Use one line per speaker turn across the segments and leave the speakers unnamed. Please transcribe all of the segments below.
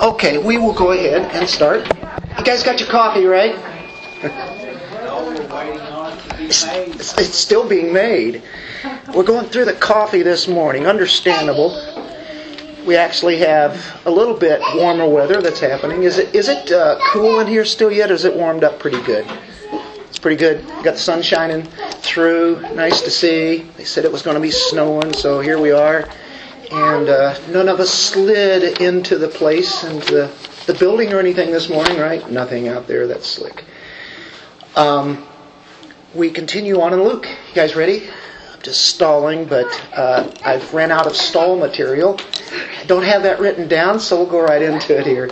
Okay, we will go ahead and start. You guys got your coffee, right? It's, still being made. We're going through the coffee this morning. Understandable. We actually have a little bit warmer weather that's happening. Is it is it uh, cool in here still yet? Is it warmed up pretty good? It's pretty good. Got the sun shining through. Nice to see. They said it was going to be snowing, so here we are. And uh, none of us slid into the place, into the, the building or anything this morning, right? Nothing out there that's slick. Um, we continue on in Luke. You guys ready? I'm just stalling, but uh, I've ran out of stall material. I don't have that written down, so we'll go right into it here.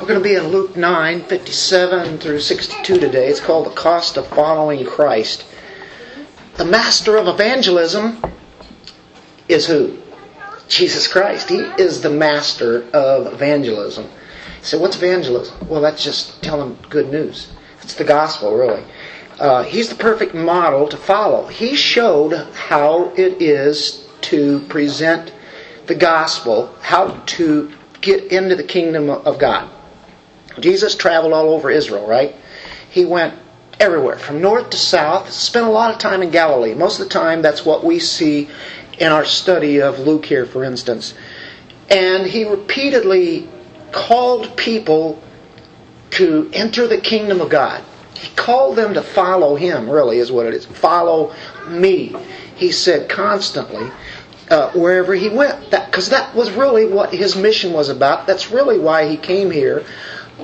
We're going to be in Luke 9, 57 through 62 today. It's called The Cost of Following Christ. The master of evangelism is who? Jesus Christ. He is the master of evangelism. So, what's evangelism? Well, that's just telling good news. It's the gospel, really. Uh, he's the perfect model to follow. He showed how it is to present the gospel, how to get into the kingdom of God. Jesus traveled all over Israel, right? He went everywhere, from north to south, spent a lot of time in Galilee. Most of the time, that's what we see in our study of Luke here, for instance. And he repeatedly called people to enter the kingdom of God. He called them to follow him, really, is what it is. Follow me, he said constantly, uh, wherever he went. Because that, that, was really what his mission was about. That's really why he came here.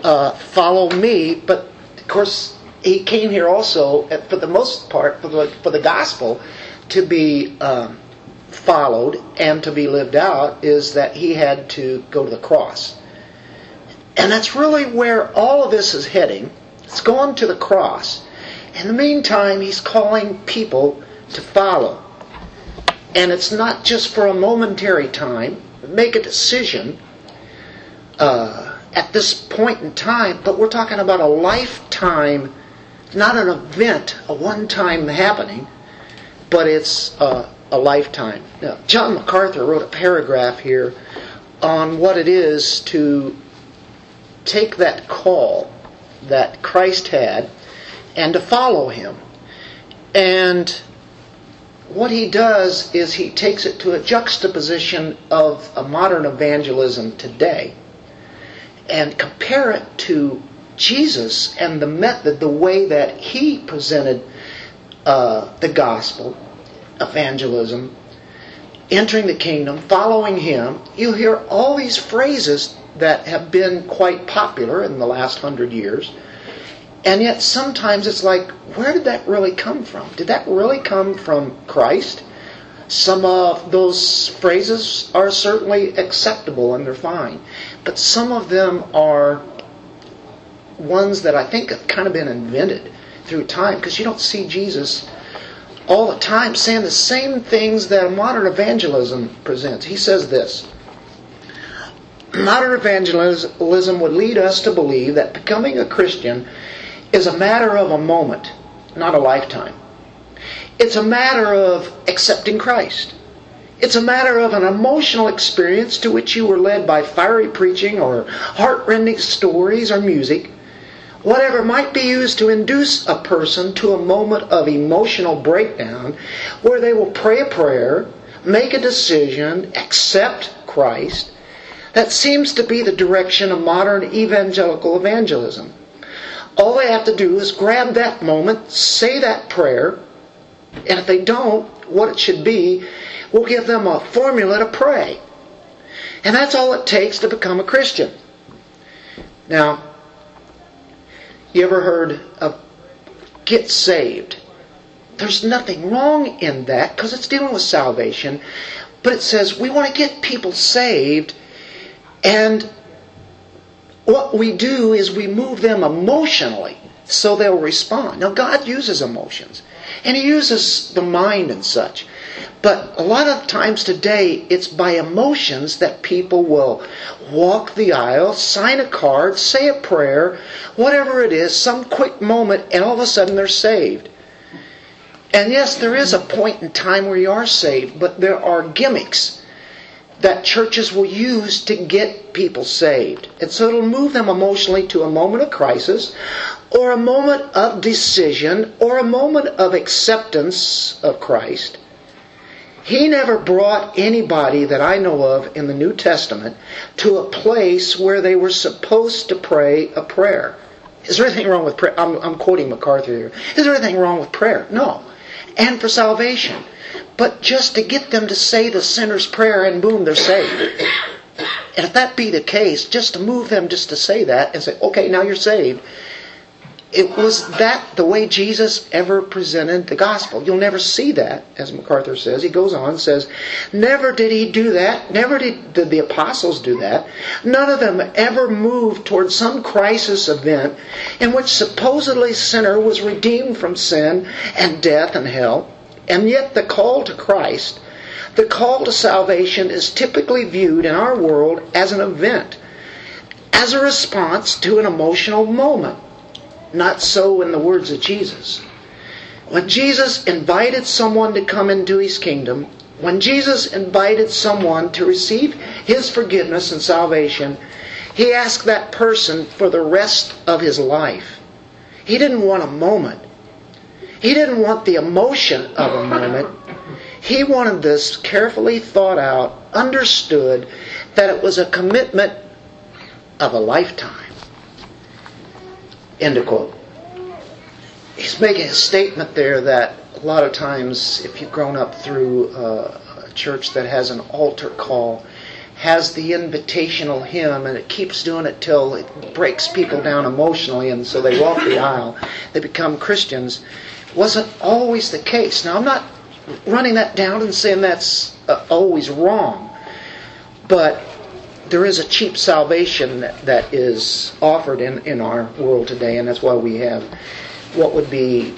Uh, follow me. But, of course, he came here also, for the most part, for the, for the gospel, to be um, followed and to be lived out is that he had to go to the cross. And that's really where all of this is heading. It's going to the cross. In the meantime, he's calling people to follow. And it's not just for a momentary time. Make a decision uh, at this point in time, but we're talking about a lifetime, not an event, a one time happening, but it's uh, a lifetime. Now, John MacArthur wrote a paragraph here on what it is to take that call that Christ had and to follow him. And what he does is he takes it to a juxtaposition of a modern evangelism today and compare it to Jesus and the method, the way that he presented uh, the gospel evangelism, entering the kingdom, following him, you hear all these phrases that have been quite popular in the last hundred years. And yet sometimes it's like, where did that really come from? Did that really come from Christ? Some of those phrases are certainly acceptable and they're fine. But some of them are ones that I think have kind of been invented through time because you don't see Jesus all the time saying the same things that modern evangelism presents. He says this Modern evangelism would lead us to believe that becoming a Christian is a matter of a moment, not a lifetime. It's a matter of accepting Christ. It's a matter of an emotional experience to which you were led by fiery preaching or heartrending stories or music whatever might be used to induce a person to a moment of emotional breakdown where they will pray a prayer, make a decision, accept Christ. That seems to be the direction of modern evangelical evangelism. All they have to do is grab that moment, say that prayer, and if they don't, what it should be, we'll give them a formula to pray. And that's all it takes to become a Christian. Now, you ever heard of get saved? There's nothing wrong in that because it's dealing with salvation. But it says we want to get people saved, and what we do is we move them emotionally so they'll respond. Now, God uses emotions, and He uses the mind and such. But a lot of times today, it's by emotions that people will walk the aisle, sign a card, say a prayer, whatever it is, some quick moment, and all of a sudden they're saved. And yes, there is a point in time where you are saved, but there are gimmicks. that churches will use to get people saved. And so it'll move them emotionally to a moment of crisis or a moment of decision or a moment of acceptance of Christ. He never brought anybody that I know of in the New Testament to a place where they were supposed to pray a prayer. Is there anything wrong with prayer? I'm, I'm quoting MacArthur here. Is there anything wrong with prayer? No. And for salvation. But just to get them to say the sinner's prayer and boom, they're saved. And if that be the case, just to move them just to say that and say, okay, now you're saved, it was that the way Jesus ever presented the gospel. You'll never see that, as MacArthur says. He goes on and says, Never did he do that. Never did, did the apostles do that. None of them ever moved towards some crisis event in which supposedly sinner was redeemed from sin and death and hell. And yet the call to Christ, the call to salvation is typically viewed in our world as an event, as a response to an emotional moment. Not so in the words of Jesus. When Jesus invited someone to come into his kingdom, when Jesus invited someone to receive his forgiveness and salvation, he asked that person for the rest of his life. He didn't want a moment. He didn't want the emotion of a moment. He wanted this carefully thought out, understood that it was a commitment of a lifetime. End of quote. He's making a statement there that a lot of times, if you've grown up through a church that has an altar call, has the invitational hymn, and it keeps doing it till it breaks people down emotionally, and so they walk the aisle, they become Christians, wasn't always the case. Now, I'm not running that down and saying that's uh, always wrong, but there is a cheap salvation that is offered in, in our world today, and that's why we have what would be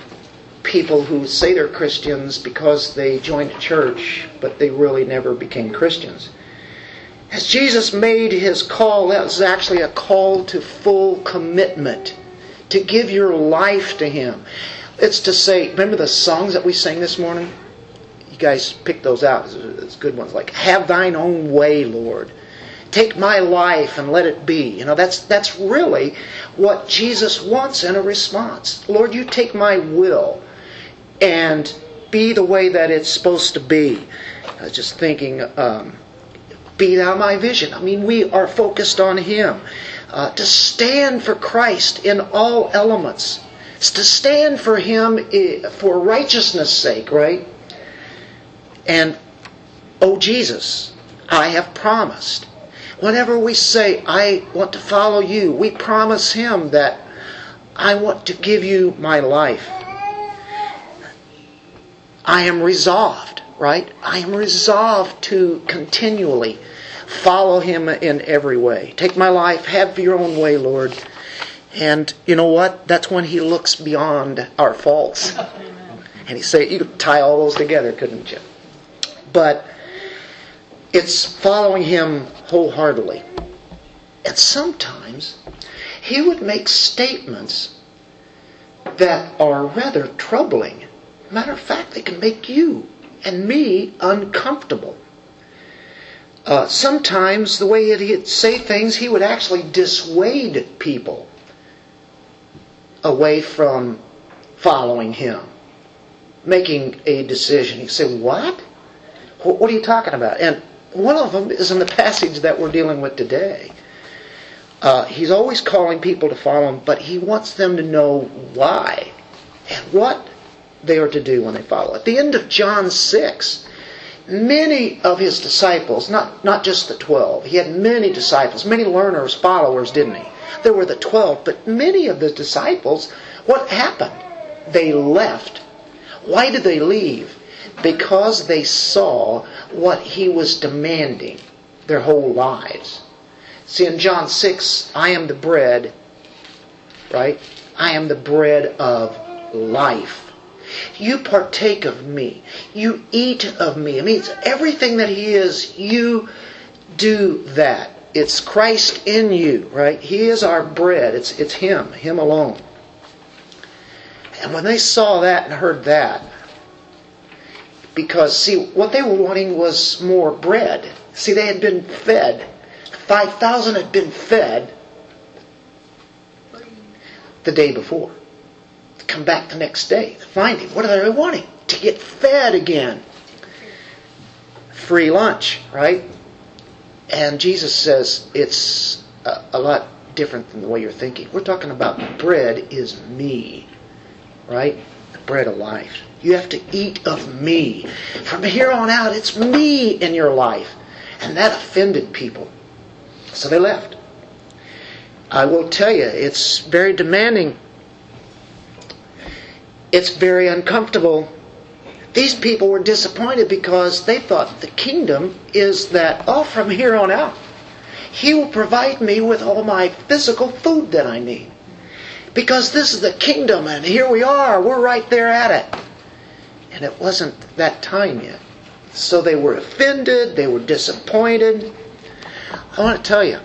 people who say they're Christians because they joined a church, but they really never became Christians. As Jesus made his call, that was actually a call to full commitment, to give your life to him. It's to say, remember the songs that we sang this morning? You guys picked those out. It's good ones like, Have thine own way, Lord. Take my life and let it be. You know, that's, that's really what Jesus wants in a response. Lord, you take my will and be the way that it's supposed to be. I was just thinking, um, be thou my vision. I mean, we are focused on Him. Uh, to stand for Christ in all elements. It's to stand for Him eh, for righteousness' sake, right? And, oh Jesus, I have promised Whenever we say, I want to follow you, we promise Him that I want to give you my life. I am resolved, right? I am resolved to continually follow Him in every way. Take my life, have your own way, Lord. And you know what? That's when He looks beyond our faults. And He say, you could tie all those together, couldn't you? But it's following Him wholeheartedly. And sometimes He would make statements that are rather troubling. Matter of fact, they can make you and me uncomfortable. Uh, sometimes the way that he'd say things, he would actually dissuade people away from following him, making a decision. He'd say, What? What are you talking about? And one of them is in the passage that we're dealing with today. Uh, he's always calling people to follow him, but he wants them to know why and what they are to do when they follow. At the end of John 6, many of his disciples, not, not just the 12, he had many disciples, many learners, followers, didn't he? There were the 12, but many of the disciples, what happened? They left. Why did they leave? Because they saw what he was demanding their whole lives. See, in John 6, I am the bread, right? I am the bread of life. You partake of me. You eat of me. It means everything that He is, you do that. It's Christ in you, right? He is our bread. It's, it's Him, Him alone. And when they saw that and heard that, because, see, what they were wanting was more bread. See, they had been fed. 5,000 had been fed the day before. Come back the next day, find him. What are they wanting? To get fed again. Free lunch, right? And Jesus says it's a, a lot different than the way you're thinking. We're talking about bread is me, right? Bread of life. You have to eat of me. From here on out, it's me in your life. And that offended people. So they left. I will tell you, it's very demanding. It's very uncomfortable. These people were disappointed because they thought the kingdom is that, oh, from here on out, He will provide me with all my physical food that I need. Because this is the kingdom, and here we are, we're right there at it. And it wasn't that time yet. So they were offended, they were disappointed. I want to tell you,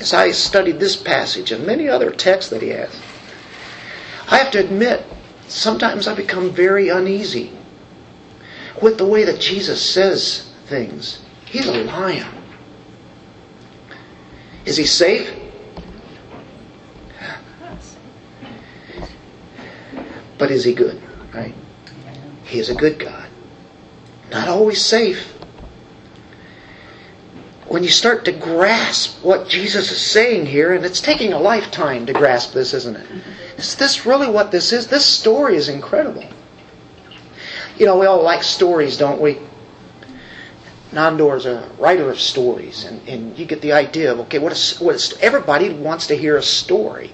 as I studied this passage and many other texts that he has, I have to admit, sometimes I become very uneasy with the way that Jesus says things. He's a lion. Is he safe? But is he good? Right? He is a good God. Not always safe. When you start to grasp what Jesus is saying here, and it's taking a lifetime to grasp this, isn't it? Is this really what this is? This story is incredible. You know, we all like stories, don't we? Nandor is a writer of stories, and, and you get the idea of okay, what is, what is everybody wants to hear a story.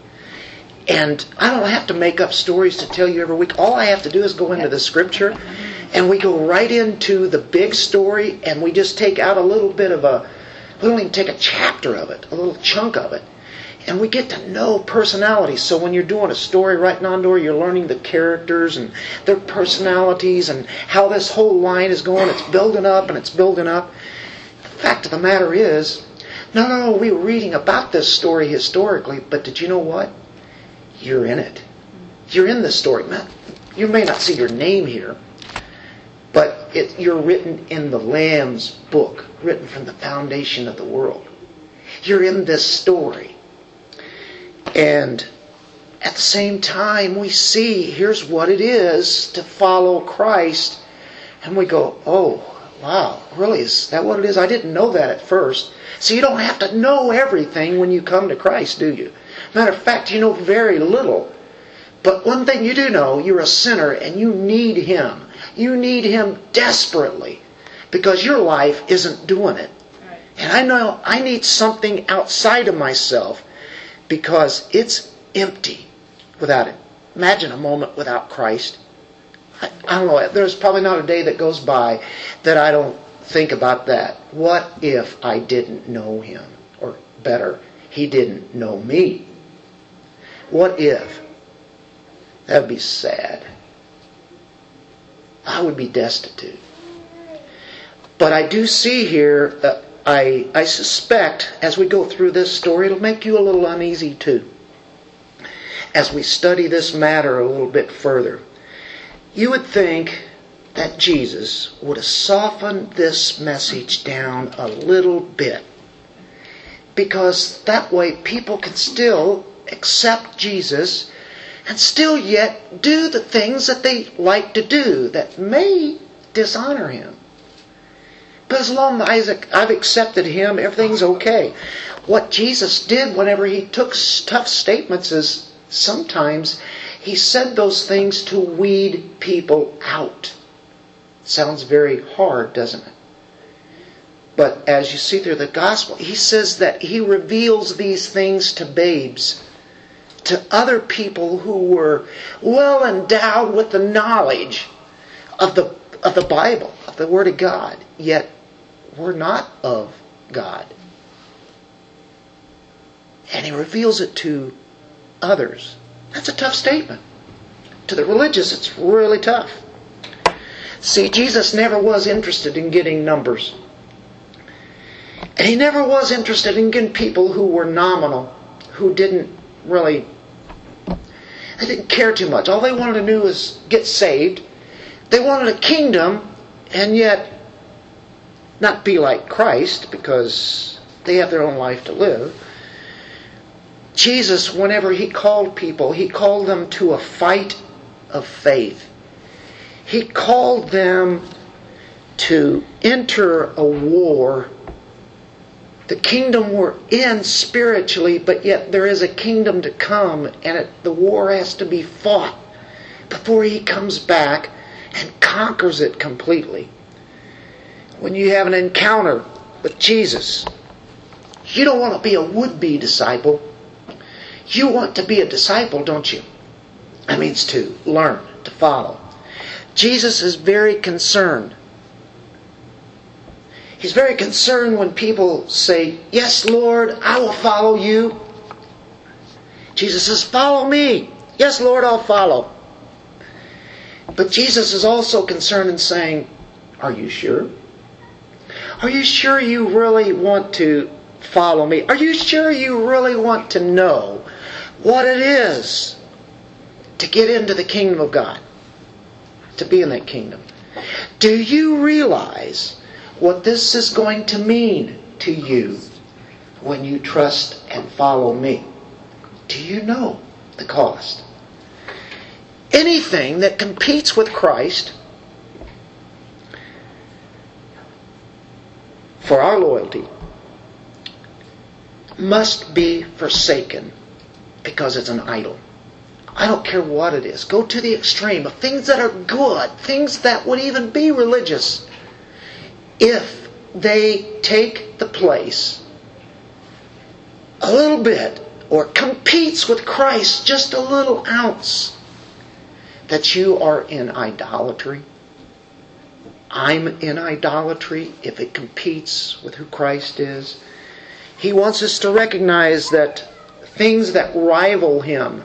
And I don't have to make up stories to tell you every week. All I have to do is go into the scripture and we go right into the big story and we just take out a little bit of a, we don't even take a chapter of it, a little chunk of it. And we get to know personalities. So when you're doing a story right Nandor, you're learning the characters and their personalities and how this whole line is going. It's building up and it's building up. The fact of the matter is, no, no, no, we were reading about this story historically, but did you know what? You're in it. You're in the story. Man, you may not see your name here, but it, you're written in the Lamb's book, written from the foundation of the world. You're in this story. And at the same time, we see here's what it is to follow Christ. And we go, oh, wow, really? Is that what it is? I didn't know that at first. So you don't have to know everything when you come to Christ, do you? Matter of fact, you know very little. But one thing you do know, you're a sinner and you need Him. You need Him desperately because your life isn't doing it. And I know I need something outside of myself because it's empty without it. Imagine a moment without Christ. I, I don't know, there's probably not a day that goes by that I don't think about that. What if I didn't know Him? Or better, He didn't know me? What if? That'd be sad. I would be destitute. But I do see here, uh, I, I suspect, as we go through this story, it'll make you a little uneasy too. As we study this matter a little bit further, you would think that Jesus would have softened this message down a little bit. Because that way people can still accept Jesus and still yet do the things that they like to do that may dishonor Him. But as long as I've accepted Him, everything's okay. What Jesus did whenever He took tough statements is sometimes He said those things to weed people out. Sounds very hard, doesn't it? But as you see through the gospel, he says that he reveals these things to babes to other people who were well endowed with the knowledge of the, of the Bible, of the Word of God, yet were not of God. And he reveals it to others. That's a tough statement. To the religious, it's really tough. See, Jesus never was interested in getting numbers. And he never was interested in getting people who were nominal, who didn't really they didn't care too much. All they wanted to do was get saved. They wanted a kingdom and yet not be like Christ because they have their own life to live. Jesus, whenever he called people, he called them to a fight of faith. He called them to enter a war. The kingdom we're in spiritually, but yet there is a kingdom to come, and it, the war has to be fought before he comes back and conquers it completely. When you have an encounter with Jesus, you don't want to be a would be disciple. You want to be a disciple, don't you? That means to learn, to follow. Jesus is very concerned. He's very concerned when people say, Yes, Lord, I will follow you. Jesus says, Follow me. Yes, Lord, I'll follow. But Jesus is also concerned in saying, Are you sure? Are you sure you really want to follow me? Are you sure you really want to know what it is to get into the kingdom of God? To be in that kingdom? Do you realize what this is going to mean to you when you trust and follow me? Do you know the cost? anything that competes with Christ for our loyalty must be forsaken because it's an idol. I don't care what it is. Go to the extreme of things that are good, things that would even be religious, if they take the place a little bit or competes with Christ just a little ounce that you are in idolatry. I'm in idolatry if it competes with who Christ is. He wants us to recognize that things that rival Him,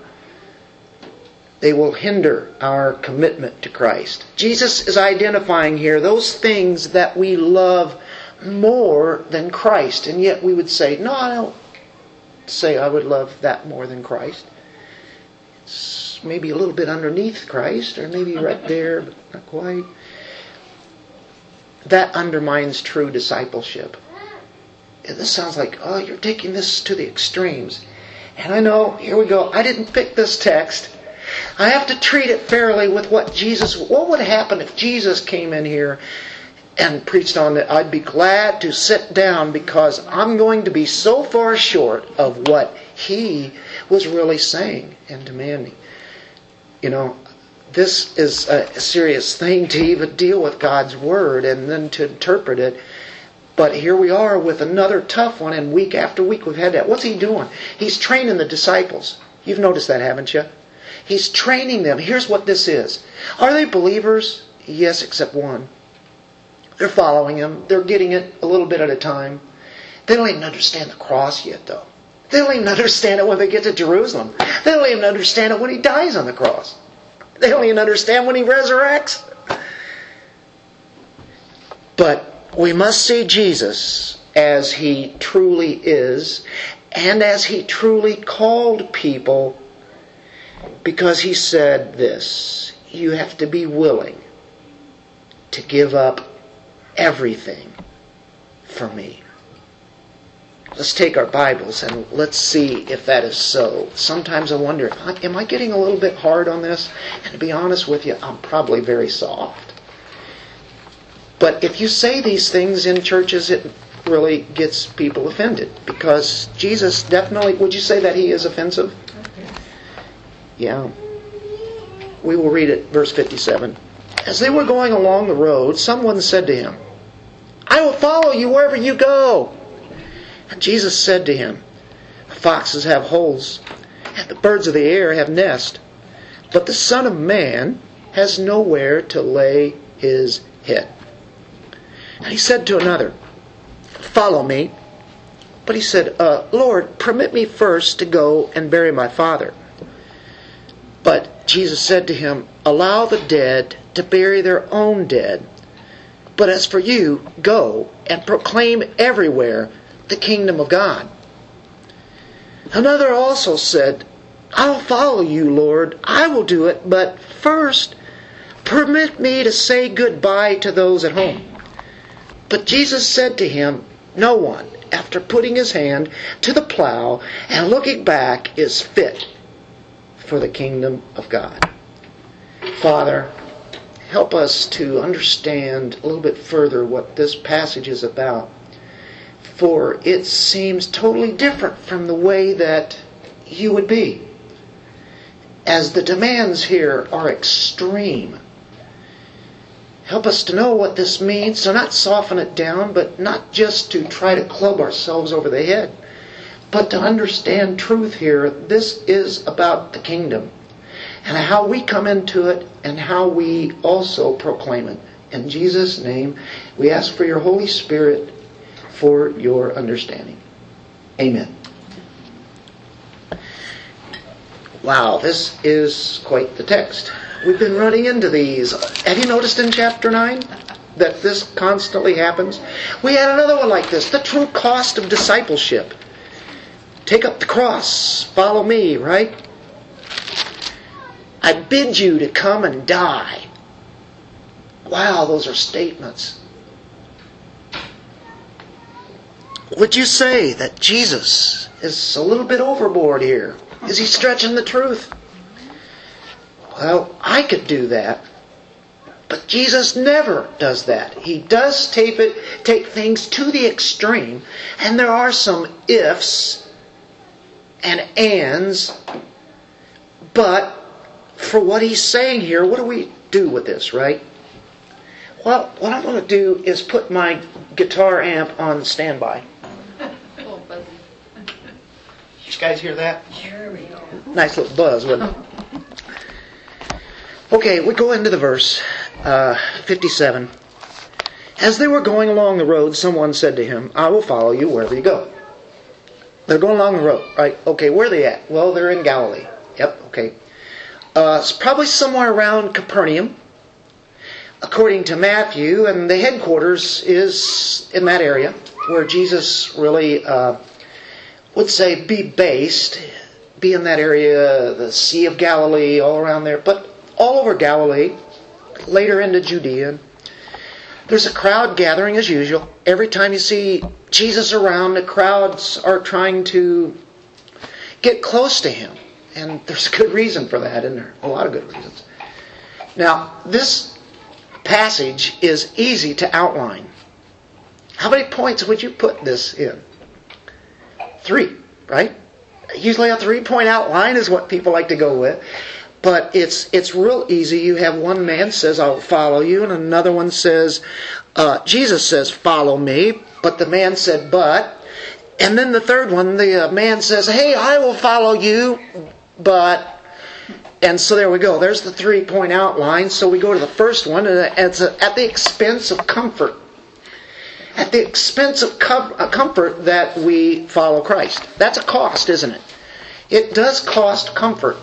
they will hinder our commitment to Christ. Jesus is identifying here those things that we love more than Christ, and yet we would say, no, I don't say I would love that more than Christ. It's maybe a little bit underneath Christ, or maybe right there, but not quite. That undermines true discipleship. This sounds like, oh, you're taking this to the extremes. And I know, here we go. I didn't pick this text. I have to treat it fairly with what Jesus, what would happen if Jesus came in here and preached on it? I'd be glad to sit down because I'm going to be so far short of what he was really saying and demanding you know, this is a serious thing to even deal with God's Word and then to interpret it. But here we are with another tough one, and week after week we've had that. What's he doing? He's training the disciples. You've noticed that, haven't you? He's training them. Here's what this is. Are they believers? Yes, except one. They're following him. They're getting it a little bit at a time. They don't even understand the cross yet, though. They don't even understand it when they get to Jerusalem. They don't even understand it when he dies on the cross. They don't even understand when he resurrects. But we must see Jesus as he truly is and as he truly called people because he said this you have to be willing to give up everything for me. Let's take our Bibles and let's see if that is so. Sometimes I wonder, am I getting a little bit hard on this? And to be honest with you, I'm probably very soft. But if you say these things in churches, it really gets people offended because Jesus definitely, would you say that he is offensive? Yeah. We will read it, verse 57. As they were going along the road, someone said to him, I will follow you wherever you go. And Jesus said to him, The Foxes have holes, and the birds of the air have nests, but the Son of Man has nowhere to lay his head. And he said to another, Follow me. But he said, uh, Lord, permit me first to go and bury my father. But Jesus said to him, Allow the dead to bury their own dead. But as for you, go and proclaim everywhere the kingdom of God. Another also said, I'll follow you, Lord. I will do it, but first Permit me to say goodbye to those at home. But Jesus said to him, No one, after putting his hand to the plow and looking back, is fit for the kingdom of God. Father, help us to understand a little bit further what this passage is about. For it seems totally different from the way that you would be. As the demands here are extreme. Help us to know what this means, so not soften it down, but not just to try to club ourselves over the head, but to understand truth here. This is about the kingdom and how we come into it and how we also proclaim it. In Jesus' name, we ask for your Holy Spirit for your understanding. Amen. Wow, this is quite the text. We've been running into these. Have you noticed in chapter 9 that this constantly happens? We had another one like this the true cost of discipleship. Take up the cross, follow me, right? I bid you to come and die. Wow, those are statements. Would you say that Jesus is a little bit overboard here? Is he stretching the truth? Well, I could do that. But Jesus never does that. He does take it, take things to the extreme, and there are some ifs and ands, but for what he's saying here, what do we do with this, right? Well, what I'm going to do is put my guitar amp on standby. You guys hear that? Go. Nice little buzz, wasn't it? Okay, we go into the verse uh, 57. As they were going along the road, someone said to him, I will follow you wherever you go. They're going along the road, right? Okay, where are they at? Well, they're in Galilee. Yep, okay. Uh, it's probably somewhere around Capernaum, according to Matthew, and the headquarters is in that area where Jesus really uh, would say be based, be in that area, the Sea of Galilee, all around there, but all over Galilee, later into Judea. There's a crowd gathering as usual. Every time you see Jesus around, the crowds are trying to get close to him. And there's a good reason for that, isn't there? A lot of good reasons. Now, this passage is easy to outline. How many points would you put this in? Three, right? Usually a three point outline is what people like to go with. But it's it's real easy. You have one man says, "I'll follow you," and another one says, uh, "Jesus says, follow me." But the man said, "But," and then the third one, the uh, man says, "Hey, I will follow you," but and so there we go. There's the three point outline. So we go to the first one, and it's at the expense of comfort at the expense of uh, comfort that we follow Christ. That's a cost, isn't it? It does cost comfort.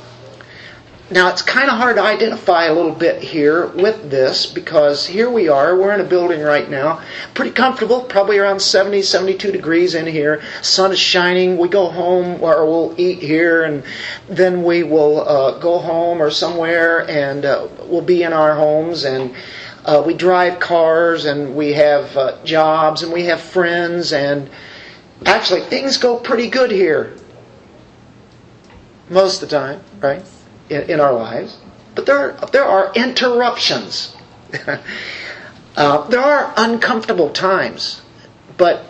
Now, it's kind of hard to identify a little bit here with this because here we are, we're in a building right now, pretty comfortable, probably around 70, 72 degrees in here. Sun is shining. We go home or we'll eat here and then we will uh, go home or somewhere and uh, we'll be in our homes and uh, we drive cars and we have uh, jobs and we have friends and actually things go pretty good here most of the time, right? In, in our lives. But there, there are interruptions. uh, there are uncomfortable times. But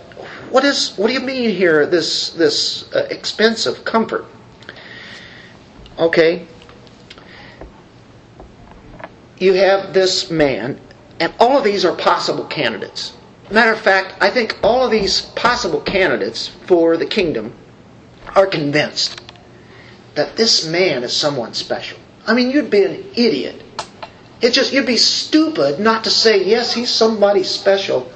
what is what do you mean here? This this uh, expensive comfort. Okay, you have this man, and all of these are possible candidates. Matter of fact, I think all of these possible candidates for the kingdom are convinced that this man is someone special. I mean, you'd be an idiot. It just, you'd be stupid not to say, yes, he's somebody special.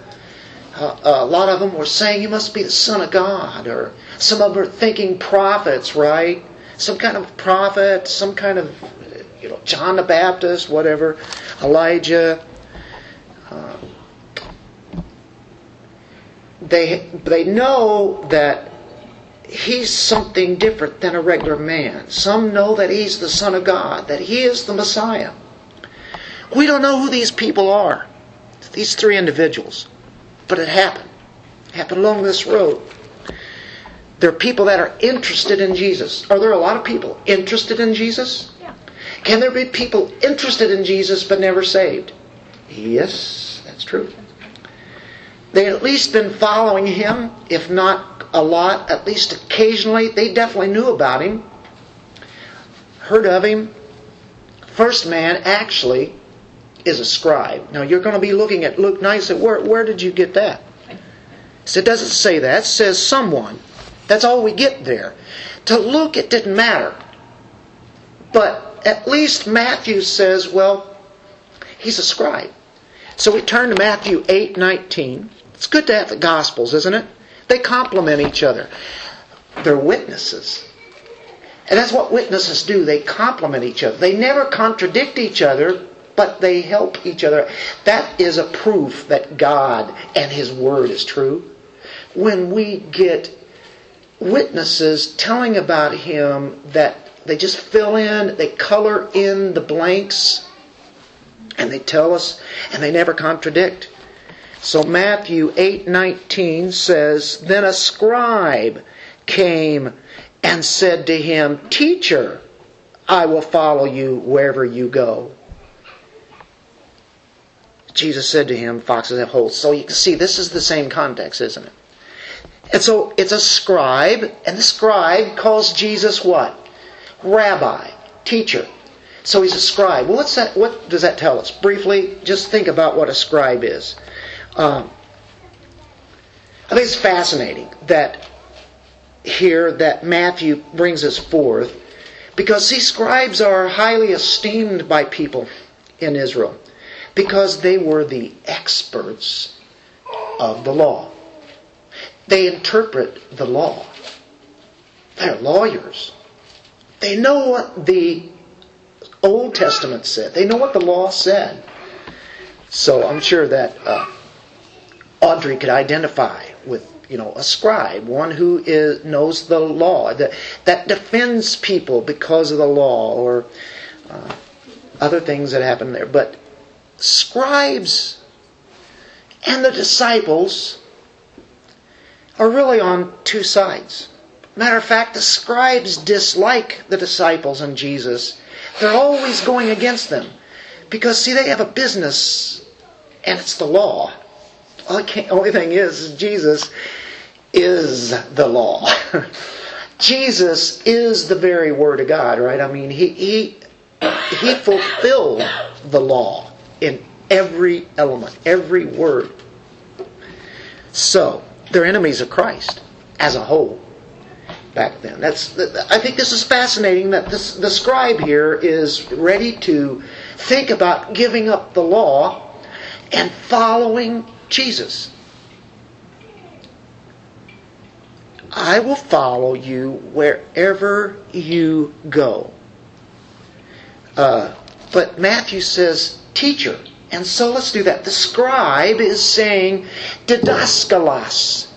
Uh, a lot of them were saying he must be the Son of God, or some of them were thinking prophets, right? Some kind of prophet, some kind of you know, John the Baptist, whatever, Elijah. Uh, they they know that he's something different than a regular man. Some know that he's the Son of God, that he is the Messiah. We don't know who these people are, these three individuals, but it happened. It happened along this road. There are people that are interested in Jesus. Are there a lot of people interested in Jesus?
Yeah.
Can there be people interested in Jesus but never saved? Yes, that's true. They at least been following him, if not a lot, at least occasionally. They definitely knew about him, heard of him. First man actually is a scribe. Now you're going to be looking at Luke 9 and say, where, where did you get that? So it doesn't say that. It says someone. That's all we get there. To Luke, it didn't matter. But at least Matthew says, well, he's a scribe. So we turn to Matthew 8 19. It's good to have the Gospels, isn't it? They complement each other. They're witnesses. And that's what witnesses do. They complement each other. They never contradict each other, but they help each other. That is a proof that God and His Word is true. When we get witnesses telling about Him that they just fill in, they color in the blanks, and they tell us, and they never contradict. So Matthew 8:19 says, "Then a scribe came and said to him, "Teacher, I will follow you wherever you go." Jesus said to him, "Foxes have holes." So you can see this is the same context, isn't it? And so it's a scribe, and the scribe calls Jesus what? Rabbi, teacher. So he's a scribe. Well, what's that? What does that tell us? Briefly, just think about what a scribe is. Um, I think it's fascinating that here that Matthew brings us forth because these scribes are highly esteemed by people in Israel because they were the experts of the law. They interpret the law. They're lawyers. They know what the Old Testament said. They know what the law said. So I'm sure that uh, Audrey could identify with, you know, a scribe, one who is, knows the law, that, that defends people because of the law or uh, other things that happen there. But scribes and the disciples are really on two sides. Matter of fact, the scribes dislike the disciples and Jesus. They're always going against them. Because, see, they have a business, and it's the law. Only thing is, Jesus is the law. Jesus is the very Word of God, right? I mean, he, he, he fulfilled the law in every element, every word. So, they're enemies of Christ as a whole back then. That's I think this is fascinating that this, the scribe here is ready to think about giving up the law and following Jesus. I will follow you wherever you go. Uh, but Matthew says, teacher. And so let's do that. The scribe is saying, didaskalos,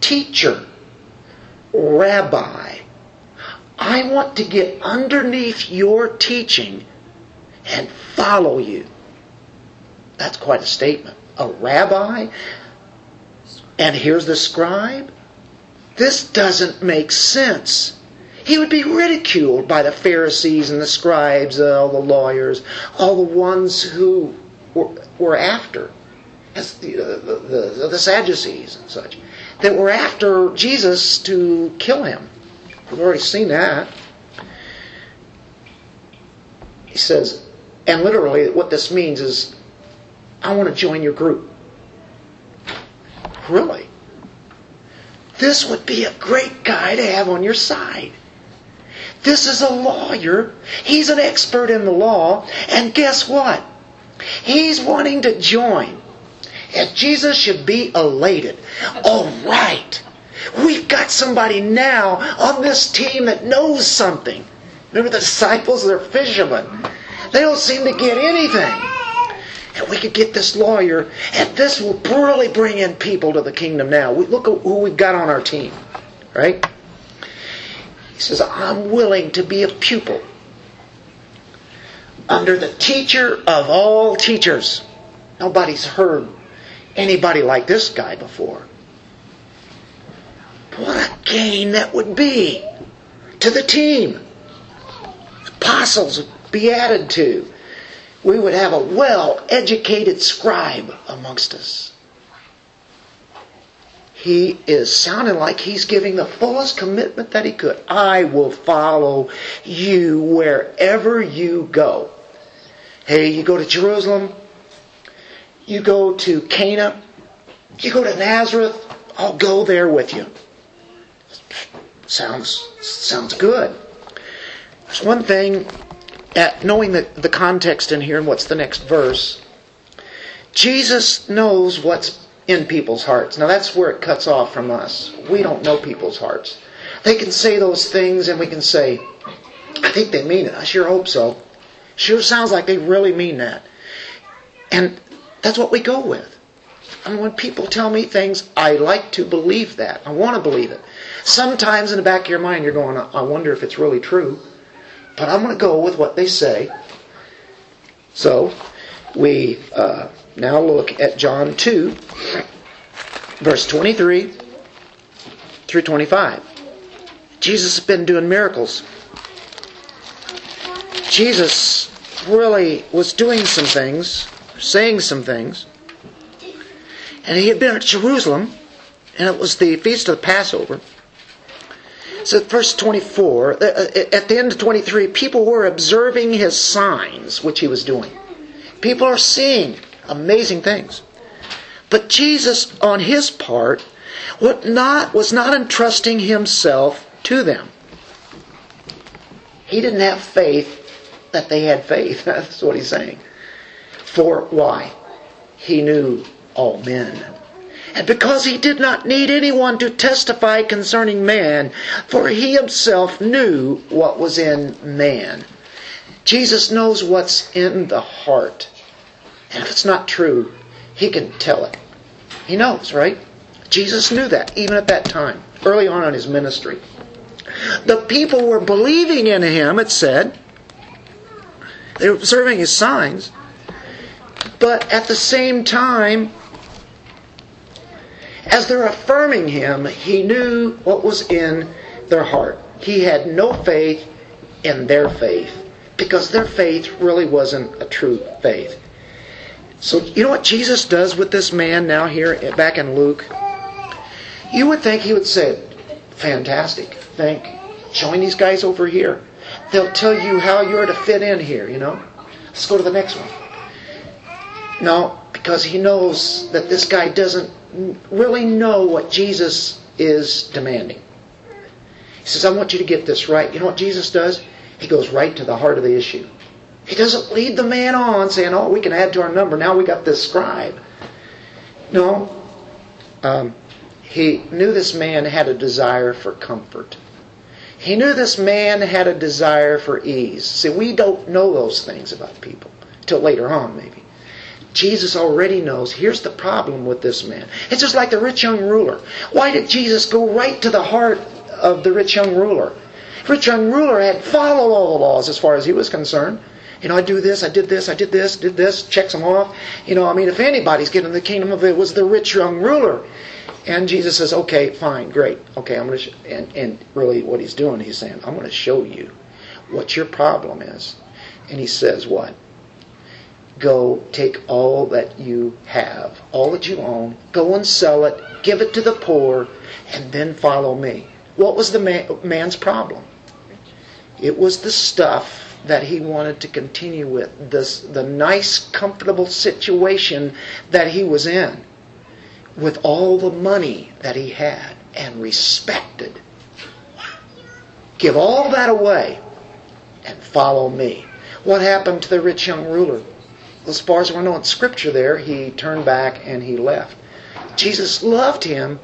teacher, rabbi. I want to get underneath your teaching and follow you. That's quite a statement. A rabbi? And here's the scribe? This doesn't make sense. He would be ridiculed by the Pharisees and the scribes, all the lawyers, all the ones who were, were after, as uh, the, the, the, the Sadducees and such, that were after Jesus to kill him. We've already seen that. He says, and literally what this means is, I want to join your group. Really? This would be a great guy to have on your side. This is a lawyer. He's an expert in the law. And guess what? He's wanting to join. And Jesus should be elated. All right. We've got somebody now on this team that knows something. Remember the disciples? They're fishermen. They don't seem to get anything. And we could get this lawyer, and this will really bring in people to the kingdom now. We, look at who we've got on our team. Right? He says, I'm willing to be a pupil. Under the teacher of all teachers. Nobody's heard anybody like this guy before. What a gain that would be to the team. Apostles would be added to. We would have a well educated scribe amongst us. He is sounding like he's giving the fullest commitment that he could. I will follow you wherever you go. Hey, you go to Jerusalem, you go to Cana, you go to Nazareth, I'll go there with you. Sounds sounds good. There's one thing at knowing the, the context in here and what's the next verse. Jesus knows what's in people's hearts. Now that's where it cuts off from us. We don't know people's hearts. They can say those things and we can say, I think they mean it. I sure hope so. Sure sounds like they really mean that. And that's what we go with. And when people tell me things, I like to believe that. I want to believe it. Sometimes in the back of your mind, you're going, I wonder if it's really true. But I'm going to go with what they say. So, we uh, now look at John 2, verse 23 through 25. Jesus has been doing miracles. Jesus really was doing some things, saying some things. And he had been at Jerusalem, and it was the feast of the Passover. So, verse 24, uh, uh, at the end of 23, people were observing his signs, which he was doing. People are seeing amazing things. But Jesus, on his part, not, was not entrusting himself to them. He didn't have faith that they had faith. That's what he's saying. For why? He knew all men. And because he did not need anyone to testify concerning man, for he himself knew what was in man. Jesus knows what's in the heart. And if it's not true, he can tell it. He knows, right? Jesus knew that, even at that time, early on in his ministry. The people were believing in him, it said. They were observing his signs. But at the same time, as they're affirming him, he knew what was in their heart. He had no faith in their faith because their faith really wasn't a true faith. So, you know what Jesus does with this man now here back in Luke? You would think he would say, Fantastic. Thank you. join these guys over here. They'll tell you how you're to fit in here, you know? Let's go to the next one. No, because he knows that this guy doesn't really know what Jesus is demanding. He says, I want you to get this right. You know what Jesus does? He goes right to the heart of the issue. He doesn't lead the man on saying, oh, we can add to our number. Now we got this scribe. No. Um, he knew this man had a desire for comfort. He knew this man had a desire for ease. See, we don't know those things about people till later on, maybe. Jesus already knows here's the problem with this man. It's just like the rich young ruler. Why did Jesus go right to the heart of the rich young ruler? Rich young ruler had followed all the laws as far as he was concerned. You know, I do this, I did this, I did this, did this, checks them off. You know, I mean, if anybody's getting the kingdom of it, was the rich young ruler. And Jesus says, okay, fine, great. Okay, I'm going to, and, and really what he's doing, he's saying, I'm going to show you what your problem is. And he says, what? Go take all that you have, all that you own, go and sell it, give it to the poor, and then follow me. What was the man, man's problem? It was the stuff that he wanted to continue with, this, the nice, comfortable situation that he was in, with all the money that he had and respected. Give all that away and follow me. What happened to the rich young ruler? As far as we know in Scripture there, he turned back and he left. Jesus loved him,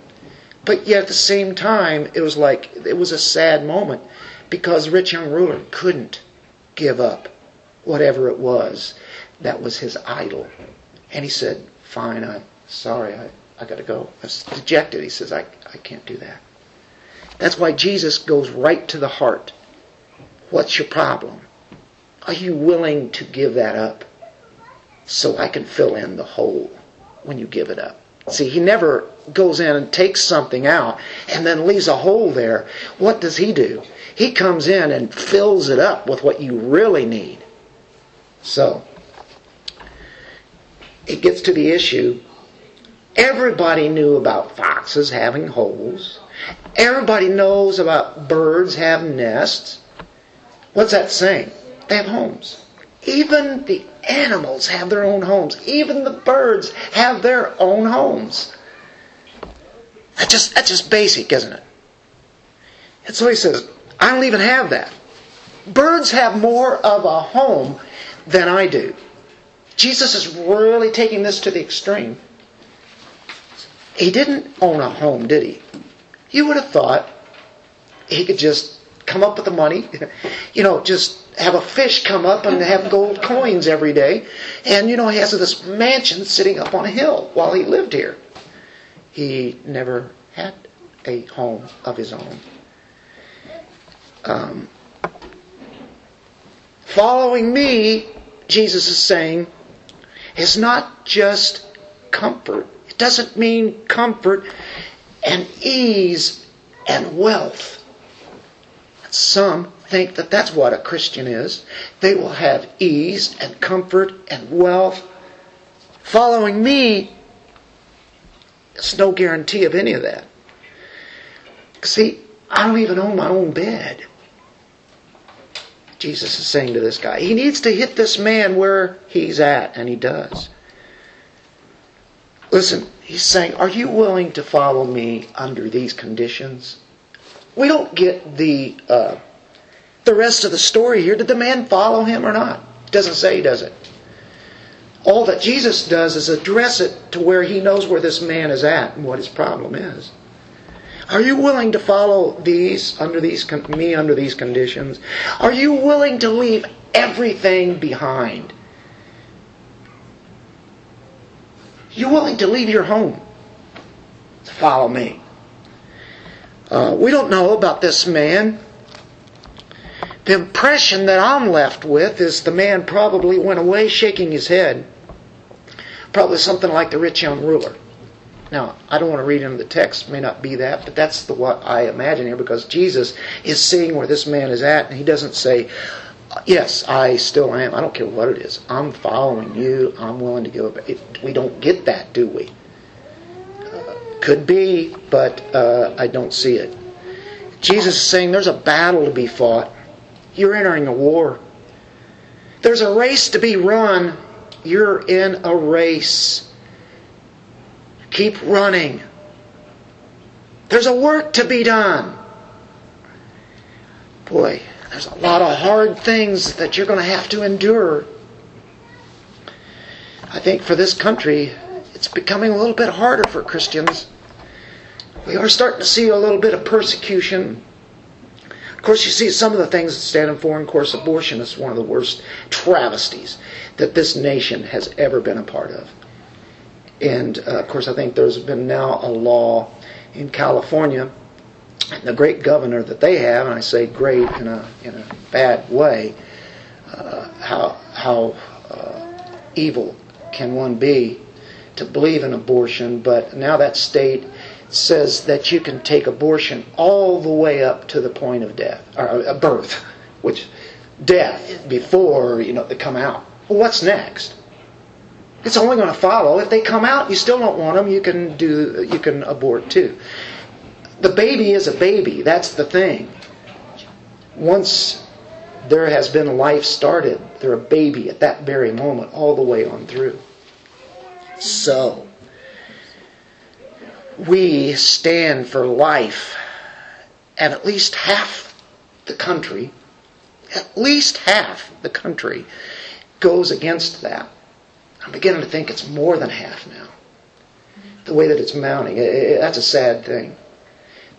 but yet at the same time, it was like, it was a sad moment because rich young ruler couldn't give up whatever it was that was his idol. And he said, Fine, I'm sorry, I, I got to go. I was dejected. He says, I, I can't do that. That's why Jesus goes right to the heart. What's your problem? Are you willing to give that up so I can fill in the hole when you give it up? See, he never goes in and takes something out and then leaves a hole there. What does he do? He comes in and fills it up with what you really need. So, it gets to the issue. Everybody knew about foxes having holes. Everybody knows about birds having nests. What's that saying? They have homes. Even the animals have their own homes. Even the birds have their own homes. That's just, that's just basic, isn't it? And so he says, I don't even have that. Birds have more of a home than I do. Jesus is really taking this to the extreme. He didn't own a home, did he? You would have thought he could just come up with the money, you know, just have a fish come up and have gold coins every day. And, you know, he has this mansion sitting up on a hill while he lived here. He never had a home of his own. Um, following me, Jesus is saying, is not just comfort. It doesn't mean comfort and ease and wealth. Some think that that's what a Christian is. They will have ease and comfort and wealth. Following me, it's no guarantee of any of that. See, I don't even own my own bed. Jesus is saying to this guy. He needs to hit this man where he's at, and he does. Listen, he's saying, Are you willing to follow me under these conditions? We don't get the uh, the rest of the story here. Did the man follow him or not? Doesn't say, does it? All that Jesus does is address it to where he knows where this man is at and what his problem is. Are you willing to follow these under these me under these conditions? Are you willing to leave everything behind? You willing to leave your home to follow me? Uh, we don't know about this man. The impression that I'm left with is the man probably went away shaking his head. Probably something like the rich young ruler. Now, I don't want to read into the text, may not be that, but that's the what I imagine here because Jesus is seeing where this man is at, and he doesn't say, Yes, I still am. I don't care what it is. I'm following you. I'm willing to give go. We don't get that, do we? Uh, could be, but uh, I don't see it. Jesus is saying there's a battle to be fought. You're entering a war. There's a race to be run. You're in a race. Keep running. There's a work to be done. Boy, there's a lot of hard things that you're going to have to endure. I think for this country, it's becoming a little bit harder for Christians. We are starting to see a little bit of persecution. Of course, you see some of the things that stand in for. Of course, abortion is one of the worst travesties that this nation has ever been a part of. And uh, of course, I think there's been now a law in California, the great governor that they have, and I say great in a in a bad way. Uh, how how uh, evil can one be to believe in abortion? But now that state says that you can take abortion all the way up to the point of death or uh, birth, which death before you know they come out. Well, what's next? It's only going to follow. If they come out, you still don't want them. You can do. You can abort too. The baby is a baby. That's the thing. Once there has been life started, they're a baby at that very moment, all the way on through. So, we stand for life, and at least half the country, at least half the country, goes against that. I'm beginning to think it's more than half now. The way that it's mounting, it, it, that's a sad thing.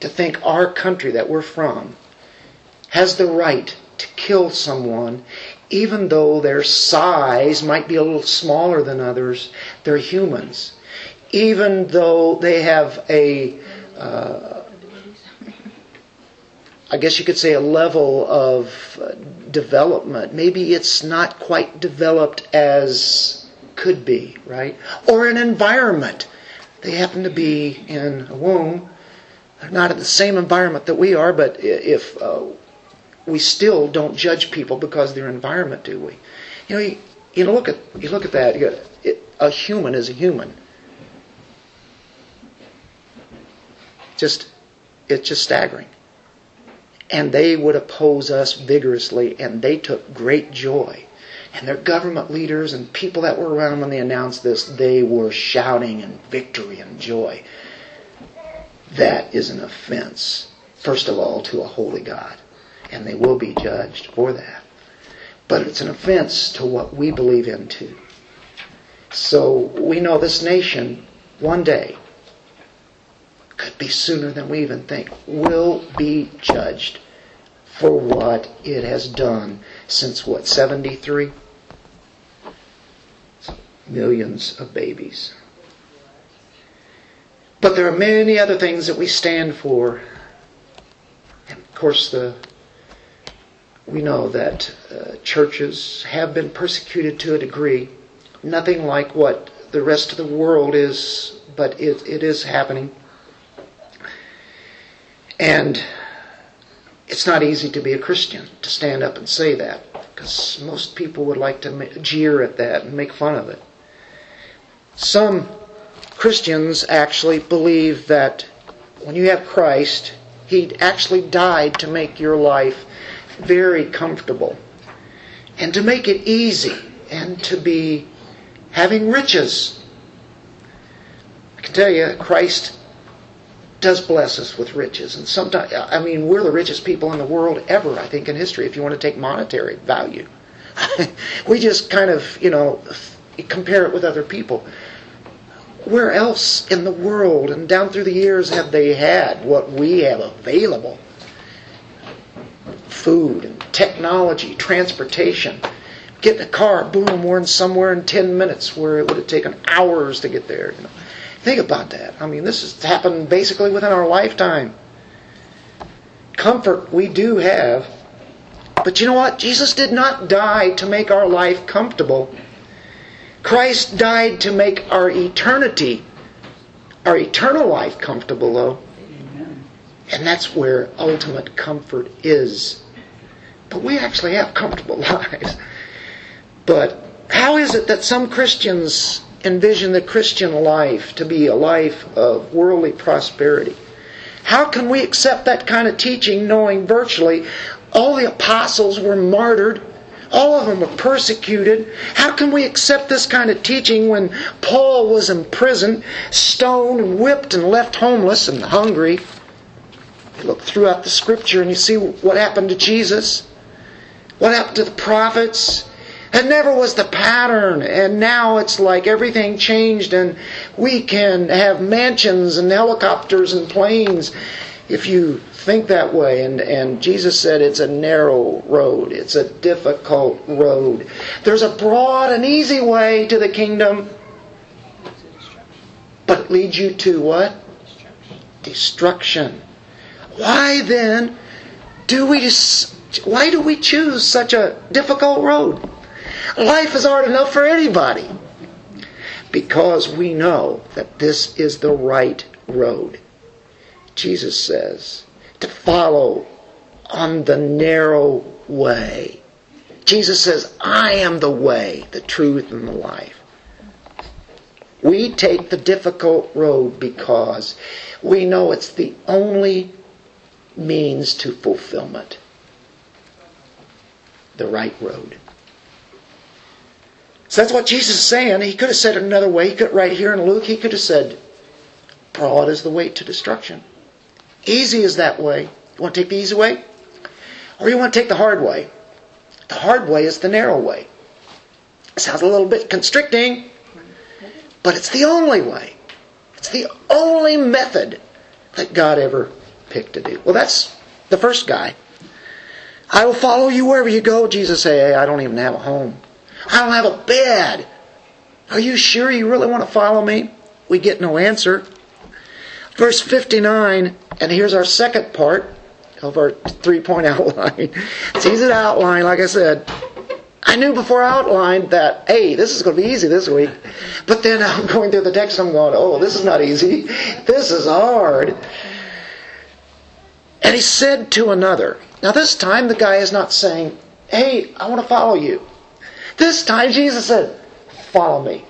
To think our country that we're from has the right to kill someone, even though their size might be a little smaller than others, they're humans. Even though they have a, uh, I guess you could say, a level of uh, development. Maybe it's not quite developed as could be, right? Or an environment. They happen to be in a womb. They're not in the same environment that we are, but if uh, we still don't judge people because of their environment, do we? You know, you, you look at you look at that. Got, it, a human is a human. Just it's just staggering. And they would oppose us vigorously, and they took great joy. And their government leaders and people that were around when they announced this, they were shouting in victory and joy. That is an offense, first of all, to a holy God. And they will be judged for that. But it's an offense to what we believe in too. So we know this nation, one day, could be sooner than we even think, will be judged for what it has done since what, 73? Millions of babies. But there are many other things that we stand for. And of course, the we know that uh, churches have been persecuted to a degree. Nothing like what the rest of the world is, but it, it is happening. And it's not easy to be a Christian, to stand up and say that, because most people would like to jeer at that and make fun of it. Some Christians actually believe that when you have Christ, He actually died to make your life very comfortable and to make it easy and to be having riches. I can tell you, Christ does bless us with riches. And sometimes, I mean, we're the richest people in the world ever, I think, in history, if you want to take monetary value. we just kind of, you know, compare it with other people. Where else in the world and down through the years have they had what we have available? Food and technology, transportation. Get in a car, boom, we're in somewhere in 10 minutes where it would have taken hours to get there. You know. Think about that. I mean, this has happened basically within our lifetime. Comfort we do have. But you know what? Jesus did not die to make our life comfortable. Christ died to make our eternity, our eternal life comfortable, though. And that's where ultimate comfort is. But we actually have comfortable lives. But how is it that some Christians envision the Christian life to be a life of worldly prosperity. How can we accept that kind of teaching knowing virtually all the apostles were martyred? All of them were persecuted. How can we accept this kind of teaching when Paul was imprisoned, stoned, and whipped, and left homeless and hungry? You look throughout the scripture and you see what happened to Jesus, what happened to the prophets, it never was the pattern, and now it's like everything changed, and we can have mansions and helicopters and planes if you think that way. And, and Jesus said it's a narrow road, it's a difficult road. There's a broad and easy way to the kingdom, but it leads you to what? Destruction. Why then do we why do we choose such a difficult road? Life is hard enough for anybody because we know that this is the right road. Jesus says to follow on the narrow way. Jesus says, I am the way, the truth, and the life. We take the difficult road because we know it's the only means to fulfillment. The right road. So that's what Jesus is saying. He could have said it another way. He could, right here in Luke, he could have said, broad is the way to destruction. Easy is that way. You want to take the easy way? Or you want to take the hard way? The hard way is the narrow way. It sounds a little bit constricting, but it's the only way. It's the only method that God ever picked to do. Well, that's the first guy. I will follow you wherever you go. Jesus said, hey, I don't even have a home. I don't have a bed. Are you sure you really want to follow me? We get no answer. Verse 59, and here's our second part of our three point outline. It's easy to outline, like I said. I knew before I outlined that, hey, this is going to be easy this week. But then I'm going through the text, I'm going, oh, this is not easy. This is hard. And he said to another. Now, this time the guy is not saying, hey, I want to follow you. This time Jesus said, follow me.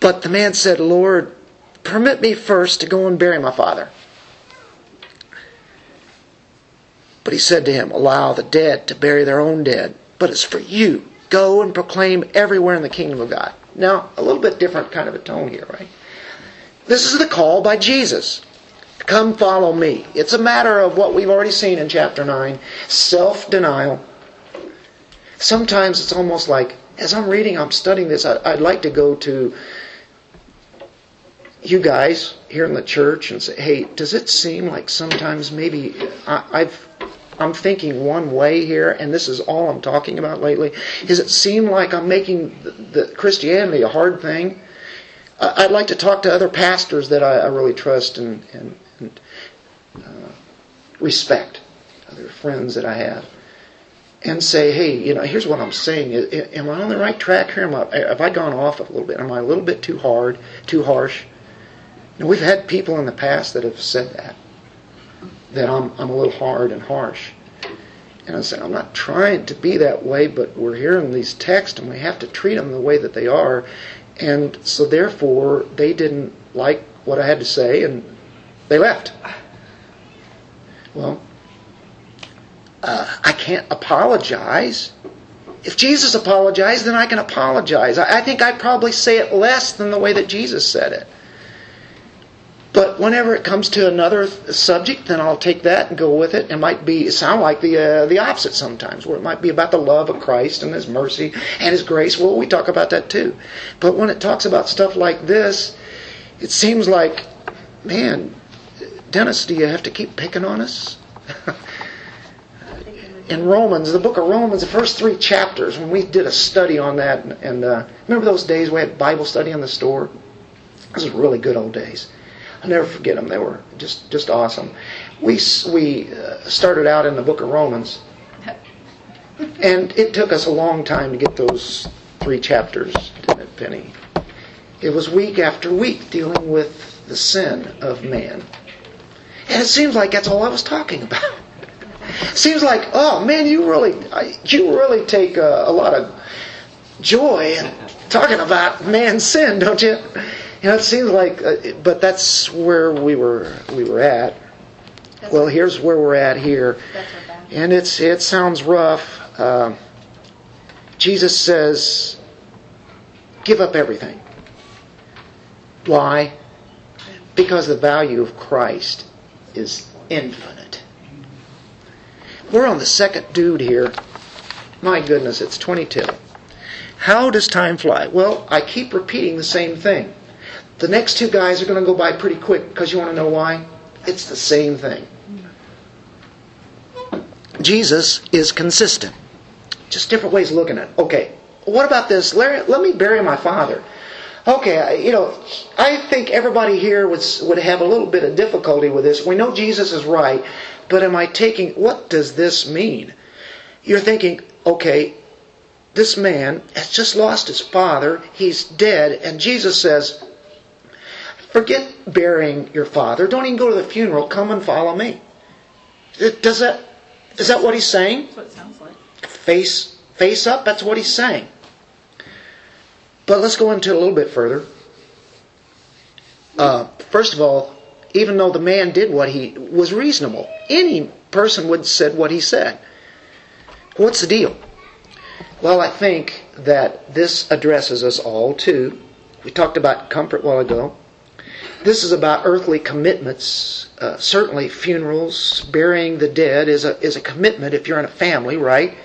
But the man said, Lord, permit me first to go and bury my father. But he said to him, Allow the dead to bury their own dead, but it's for you. Go and proclaim everywhere in the kingdom of God. Now, a little bit different kind of a tone here, right? This is the call by Jesus. Come follow me. It's a matter of what we've already seen in chapter 9 self denial. Sometimes it's almost like, as I'm reading, I'm studying this, I'd like to go to you guys here in the church and say, hey, does it seem like sometimes maybe I've I'm thinking one way here, and this is all I'm talking about lately. Does it seem like I'm making the, the Christianity a hard thing? I'd like to talk to other pastors that I, I really trust and, and, and uh, respect, other friends that I have, and say, hey, you know, here's what I'm saying. Am I on the right track here? Am I, have I gone off a little bit? Am I a little bit too hard, too harsh? You know, we've had people in the past that have said that that I'm, I'm a little hard and harsh. And I said, I'm not trying to be that way, but we're hearing these texts and we have to treat them the way that they are. And so therefore, they didn't like what I had to say and they left. Well, uh, I can't apologize. If Jesus apologized, then I can apologize. I, I think I'd probably say it less than the way that Jesus said it. But whenever it comes to another subject, then I'll take that and go with it. It might be sound like the uh, the opposite sometimes, where it might be about the love of Christ and His mercy and His grace. Well, we talk about that too. But when it talks about stuff like this, it seems like, man, Dennis, do you have to keep picking on us? in Romans, the book of Romans, the first three chapters, when we did a study on that, and, and uh, remember those days we had Bible study in the store? Those were really good old days. I'll never forget them. They were just just awesome. We we uh, started out in the book of Romans, and it took us a long time to get those three chapters, didn't it, Penny? It was week after week dealing with the sin of man, and it seems like that's all I was talking about. Seems like, oh man, you really you really take a, a lot of joy in talking about man's sin, don't you? You know, it seems like, uh, but that's where we were we were at. Well, here's where we're at here, and it's it sounds rough. Uh, Jesus says, "Give up everything." Why? Because the value of Christ is infinite. We're on the second dude here. My goodness, it's 22. How does time fly? Well, I keep repeating the same thing. The next two guys are going to go by pretty quick because you want to know why? It's the same thing. Jesus is consistent. Just different ways of looking at it. Okay, what about this? Let, let me bury my father. Okay, you know, I think everybody here would, would have a little bit of difficulty with this. We know Jesus is right, but am I taking, what does this mean? You're thinking, okay, this man has just lost his father, he's dead, and Jesus says, Forget burying your father. Don't even go to the funeral. Come and follow me. Does that is that what he's saying?
That's what it sounds like.
Face face up. That's what he's saying. But let's go into it a little bit further. Uh, first of all, even though the man did what he was reasonable, any person would have said what he said. What's the deal? Well, I think that this addresses us all too. We talked about comfort a while ago. This is about earthly commitments. Uh, certainly, funerals, burying the dead is a, is a commitment if you're in a family, right?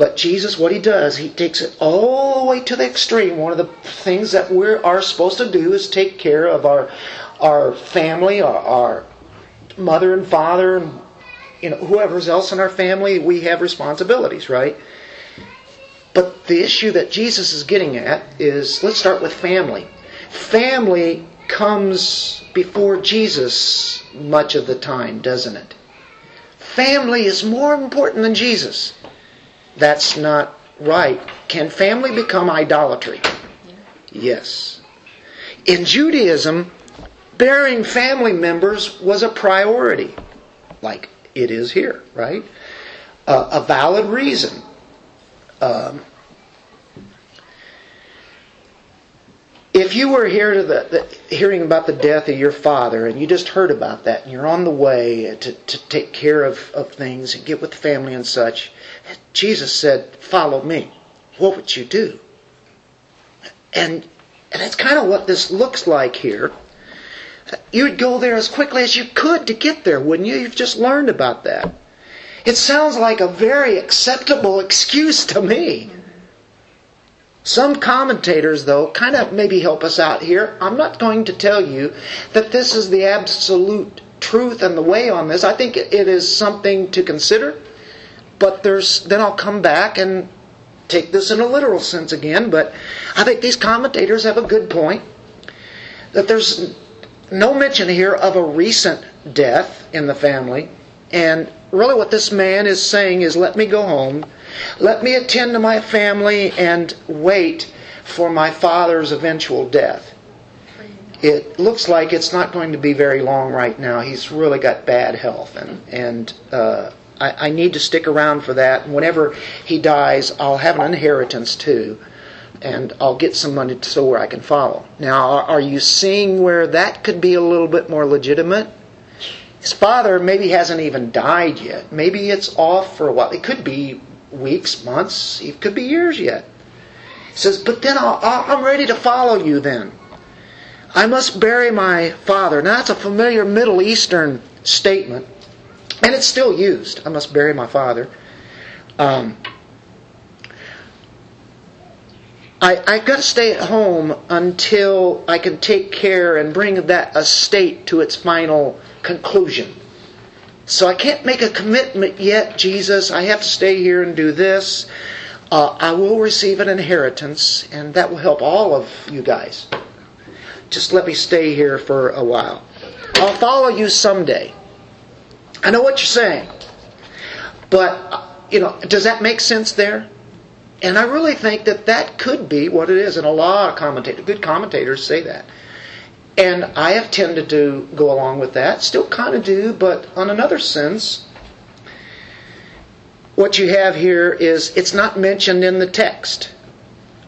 But Jesus, what he does, he takes it all the way to the extreme. One of the things that we are supposed to do is take care of our our family, our, our mother and father, and you know whoever's else in our family. We have responsibilities, right? But the issue that Jesus is getting at is let's start with family. Family comes before Jesus much of the time, doesn't it? Family is more important than Jesus. That's not right. Can family become idolatry? Yes. In Judaism, bearing family members was a priority, like it is here, right? Uh, a valid reason. Um, if you were here to the, the, hearing about the death of your father and you just heard about that and you're on the way to, to take care of, of things and get with the family and such, Jesus said, Follow me. What would you do? And, and that's kind of what this looks like here. You would go there as quickly as you could to get there, wouldn't you? You've just learned about that. It sounds like a very acceptable excuse to me. Some commentators, though, kind of maybe help us out here. I'm not going to tell you that this is the absolute truth and the way on this. I think it is something to consider. But there's then I'll come back and take this in a literal sense again. But I think these commentators have a good point that there's no mention here of a recent death in the family. And really, what this man is saying is, let me go home let me attend to my family and wait for my father's eventual death. It looks like it's not going to be very long right now. He's really got bad health, and and uh, I, I need to stick around for that. And whenever he dies, I'll have an inheritance too, and I'll get some money so where I can follow. Now, are, are you seeing where that could be a little bit more legitimate? His father maybe hasn't even died yet. Maybe it's off for a while. It could be weeks, months, it could be years yet. He says, But then i am ready to follow you then. I must bury my father. Now, that's a familiar Middle Eastern statement, and it's still used. I must bury my father. Um, I, I've got to stay at home until I can take care and bring that estate to its final conclusion. So I can't make a commitment yet, Jesus. I have to stay here and do this. Uh, I will receive an inheritance, and that will help all of you guys. Just let me stay here for a while. I'll follow you someday. I know what you're saying. But, you know, does that make sense there? And I really think that that could be what it is. And a lot of commentators, good commentators say that. And I have tended to go along with that, still kind of do, but on another sense, what you have here is it's not mentioned in the text.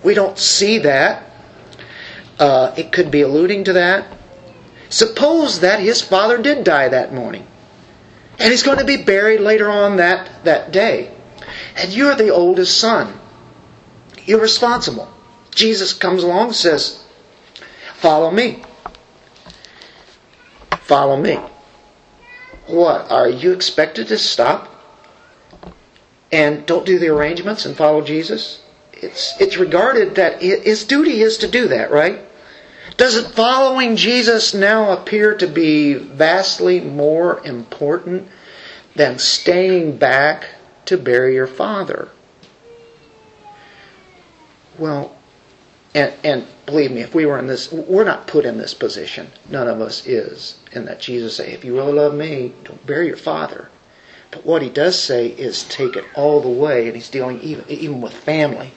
We don't see that. Uh, it could be alluding to that. Suppose that his father did die that morning, and he's going to be buried later on that, that day, and you're the oldest son. You're responsible. Jesus comes along and says, Follow me. Follow me. What? Are you expected to stop and don't do the arrangements and follow Jesus? It's, it's regarded that his duty is to do that, right? Doesn't following Jesus now appear to be vastly more important than staying back to bury your father? Well, and, and believe me, if we were in this, we're not put in this position. None of us is. And that Jesus say, if you really love me, don't bury your father. But what he does say is take it all the way, and he's dealing even, even with family.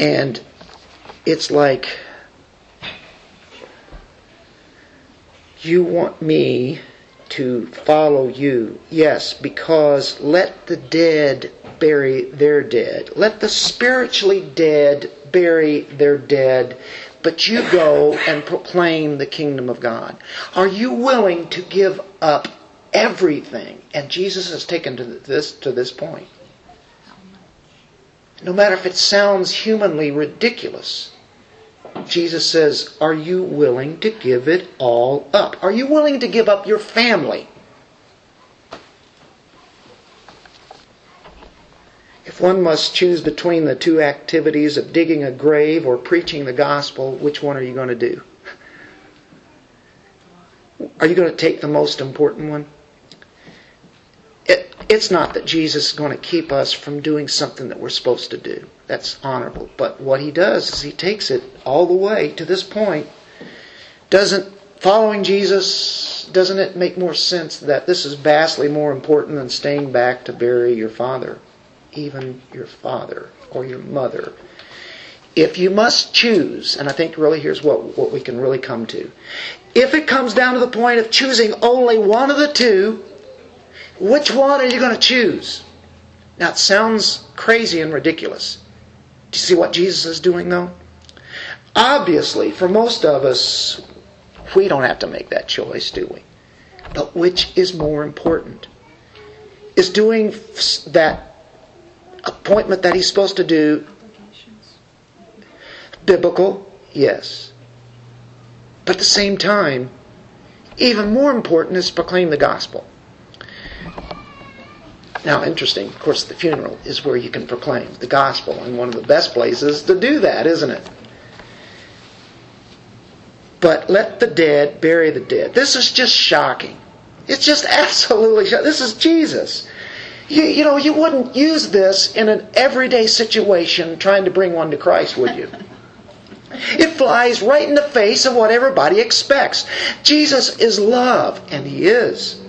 And it's like, you want me to follow you. Yes, because let the dead bury their dead. Let the spiritually dead bury their dead, but you go and proclaim the kingdom of God. Are you willing to give up everything? And Jesus has taken to this to this point. No matter if it sounds humanly ridiculous. Jesus says, Are you willing to give it all up? Are you willing to give up your family? If one must choose between the two activities of digging a grave or preaching the gospel, which one are you going to do? Are you going to take the most important one? It, it's not that Jesus is going to keep us from doing something that we're supposed to do. That's honorable. But what he does is he takes it all the way to this point Doesn't following Jesus, doesn't it make more sense that this is vastly more important than staying back to bury your father, even your father or your mother? If you must choose, and I think really here's what, what we can really come to. If it comes down to the point of choosing only one of the two, which one are you going to choose? Now, it sounds crazy and ridiculous. Do you see what Jesus is doing, though? Obviously, for most of us, we don't have to make that choice, do we? But which is more important? Is doing that appointment that he's supposed to do biblical? Yes. But at the same time, even more important is to proclaim the gospel. Now, interesting, of course, the funeral is where you can proclaim the gospel, and one of the best places to do that, isn't it? But let the dead bury the dead. This is just shocking. It's just absolutely shocking. This is Jesus. You, you know, you wouldn't use this in an everyday situation trying to bring one to Christ, would you? It flies right in the face of what everybody expects. Jesus is love, and He is.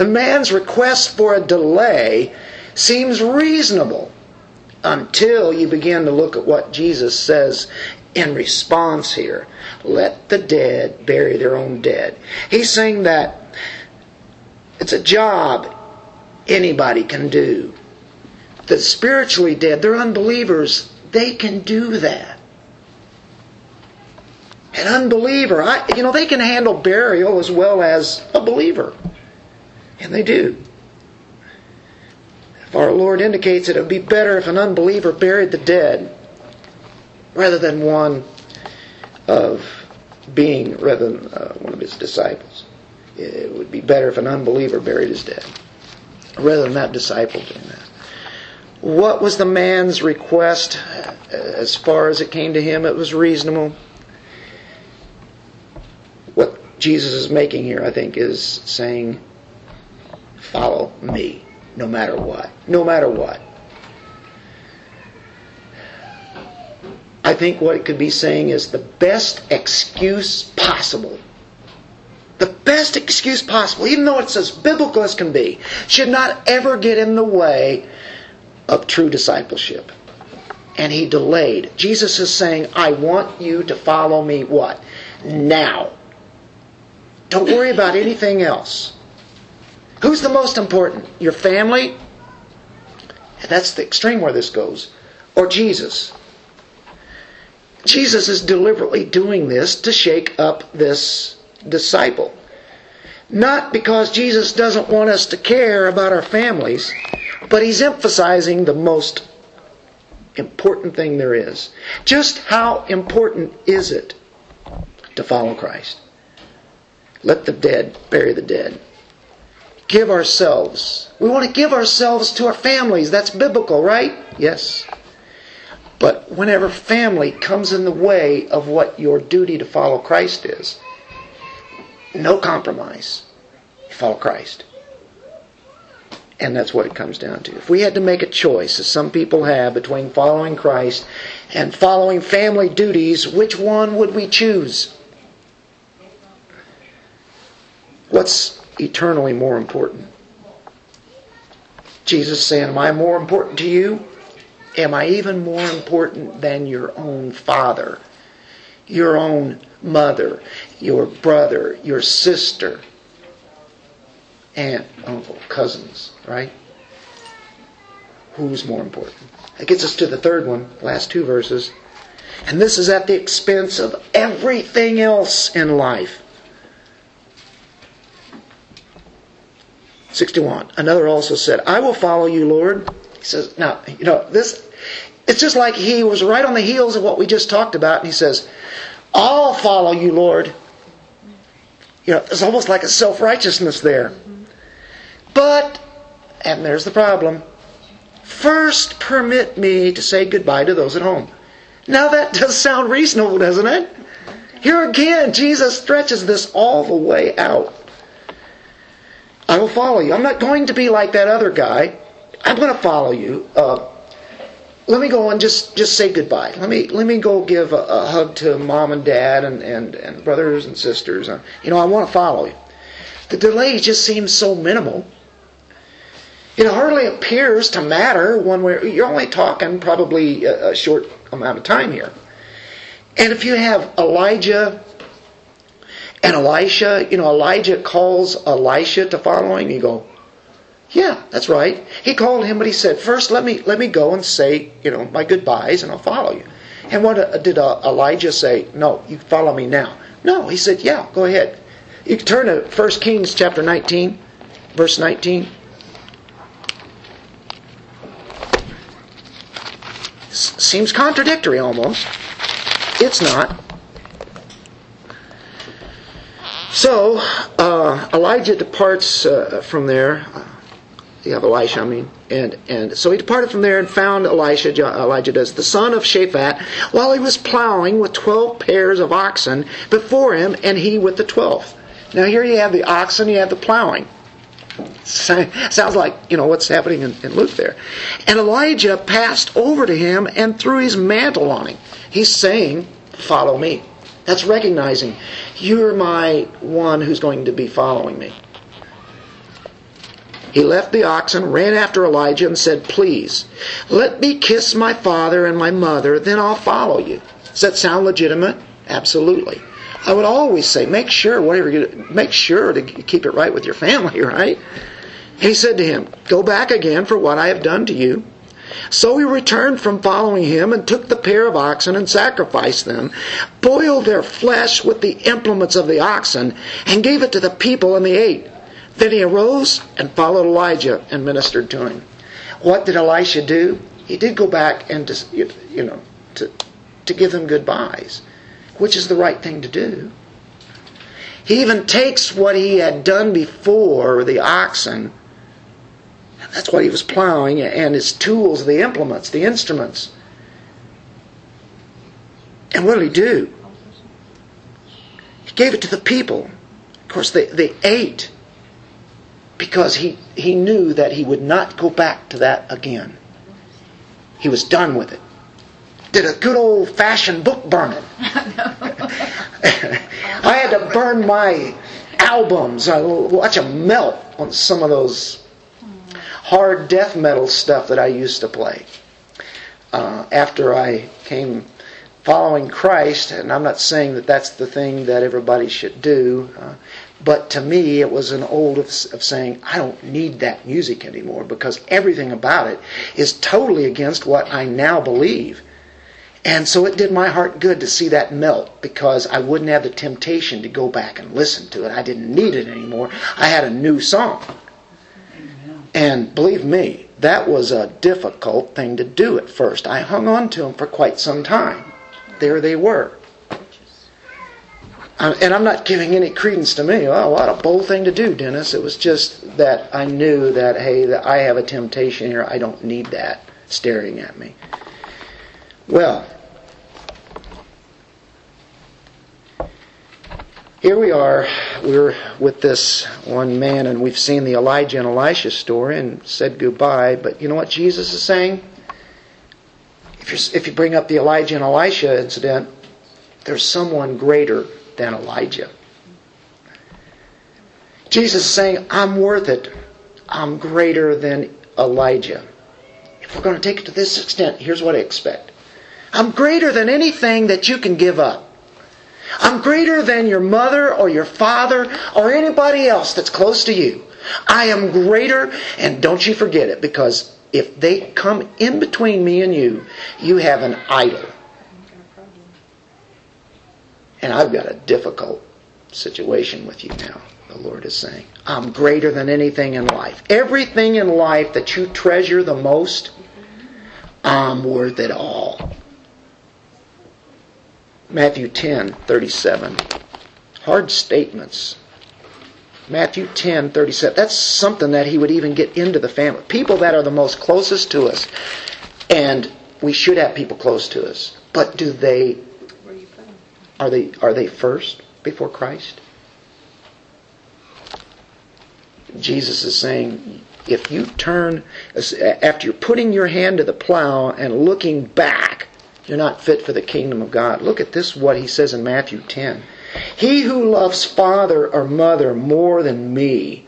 The man's request for a delay seems reasonable until you begin to look at what Jesus says in response here. Let the dead bury their own dead. He's saying that it's a job anybody can do. The spiritually dead, they're unbelievers, they can do that. An unbeliever, I, you know, they can handle burial as well as a believer. And they do. If our Lord indicates that it would be better if an unbeliever buried the dead rather than one of being, rather than uh, one of his disciples. It would be better if an unbeliever buried his dead rather than that disciple doing that. What was the man's request as far as it came to him? It was reasonable. What Jesus is making here, I think, is saying, Follow me, no matter what. No matter what. I think what it could be saying is the best excuse possible. The best excuse possible, even though it's as biblical as can be, should not ever get in the way of true discipleship. And he delayed. Jesus is saying, I want you to follow me what? Now. Don't worry about anything else. Who's the most important? Your family? And That's the extreme where this goes. Or Jesus? Jesus is deliberately doing this to shake up this disciple. Not because Jesus doesn't want us to care about our families, but he's emphasizing the most important thing there is. Just how important is it to follow Christ? Let the dead bury the dead. Give ourselves. We want to give ourselves to our families. That's biblical, right? Yes. But whenever family comes in the way of what your duty to follow Christ is, no compromise. You follow Christ. And that's what it comes down to. If we had to make a choice, as some people have, between following Christ and following family duties, which one would we choose? What's eternally more important? Jesus saying, Am I more important to you? Am I even more important than your own father, your own mother, your brother, your sister, aunt, uncle, cousins, right? Who's more important? That gets us to the third one, last two verses. And this is at the expense of everything else in life. 61. Another also said, I will follow you, Lord, he says, now, you know, this, it's just like he was right on the heels of what we just talked about, and he says, I'll follow you, Lord. You know, there's almost like a self righteousness there. But, and there's the problem, first permit me to say goodbye to those at home. Now that does sound reasonable, doesn't it? Here again, Jesus stretches this all the way out. I will follow you. I'm not going to be like that other guy I'm going to follow you. Uh, let me go and just, just say goodbye. Let me let me go give a, a hug to mom and dad and, and, and brothers and sisters. Uh, you know, I want to follow you. The delay just seems so minimal. It hardly appears to matter one way. You're only talking probably a, a short amount of time here. And if you have Elijah and Elisha, you know, Elijah calls Elisha to follow him. You go, yeah, that's right. He called him, but he said, first let me let me go and say, you know, my goodbyes, and I'll follow you. And what uh, did uh, Elijah say? No, you follow me now. No, he said, yeah, go ahead. You can turn to 1 Kings chapter 19, verse 19. Seems contradictory almost. It's not. So, uh, Elijah departs uh, from there. You have Elisha, I mean. And, and so he departed from there and found Elisha, Elijah does, the son of Shaphat, while he was plowing with twelve pairs of oxen before him, and he with the twelfth. Now here you have the oxen, you have the plowing. Sounds like, you know, what's happening in, in Luke there. And Elijah passed over to him and threw his mantle on him. He's saying, Follow me. That's recognizing, You're my one who's going to be following me. He left the oxen, ran after Elijah, and said, Please, let me kiss my father and my mother, then I'll follow you. Does that sound legitimate? Absolutely. I would always say, make sure, whatever you make sure to keep it right with your family, right? He said to him, Go back again for what I have done to you. So he returned from following him and took the pair of oxen and sacrificed them, boiled their flesh with the implements of the oxen, and gave it to the people, and they ate. Then he arose and followed Elijah and ministered to him. What did Elisha do? He did go back and to, you know to to give them goodbyes which is the right thing to do. He even takes what he had done before, the oxen, that's what he was plowing, and his tools, the implements, the instruments. And what did he do? He gave it to the people. Of course, they, they ate because he, he knew that he would not go back to that again. He was done with it did a good old fashioned book burning. I had to burn my albums. I watch them melt on some of those hard death metal stuff that I used to play. Uh, after I came following Christ, and I'm not saying that that's the thing that everybody should do, uh, but to me it was an old of, of saying, I don't need that music anymore because everything about it is totally against what I now believe. And so it did my heart good to see that melt because I wouldn't have the temptation to go back and listen to it. I didn't need it anymore. I had a new song. And believe me, that was a difficult thing to do at first. I hung on to them for quite some time. There they were. And I'm not giving any credence to me. Oh, what a bold thing to do, Dennis. It was just that I knew that, hey, that I have a temptation here. I don't need that staring at me. Well, here we are. We're with this one man, and we've seen the Elijah and Elisha story and said goodbye. But you know what Jesus is saying? If, if you bring up the Elijah and Elisha incident, there's someone greater than Elijah. Jesus is saying, I'm worth it. I'm greater than Elijah. If we're going to take it to this extent, here's what I expect I'm greater than anything that you can give up. I'm greater than your mother or your father or anybody else that's close to you. I am greater, and don't you forget it, because if they come in between me and you, you have an idol. And I've got a difficult situation with you now, the Lord is saying. I'm greater than anything in life. Everything in life that you treasure the most, I'm worth it all. Matthew 10, 37. Hard statements. Matthew 10, 37. That's something that he would even get into the family. People that are the most closest to us. And we should have people close to us. But do they are they are they first before Christ? Jesus is saying if you turn, after you're putting your hand to the plow and looking back, you're not fit for the kingdom of God. Look at this, what he says in Matthew 10. He who loves father or mother more than me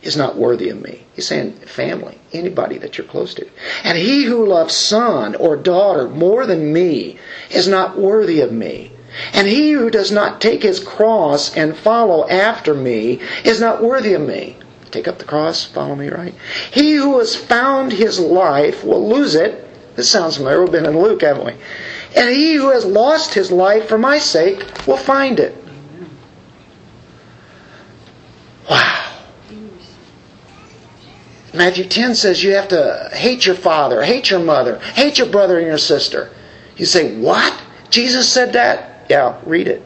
is not worthy of me. He's saying family, anybody that you're close to. And he who loves son or daughter more than me is not worthy of me. And he who does not take his cross and follow after me is not worthy of me. Take up the cross, follow me, right? He who has found his life will lose it. This sounds familiar. We've been in Luke, haven't we? And he who has lost his life for my sake will find it. Wow. Matthew 10 says you have to hate your father, hate your mother, hate your brother and your sister. You say, What? Jesus said that? Yeah, read it.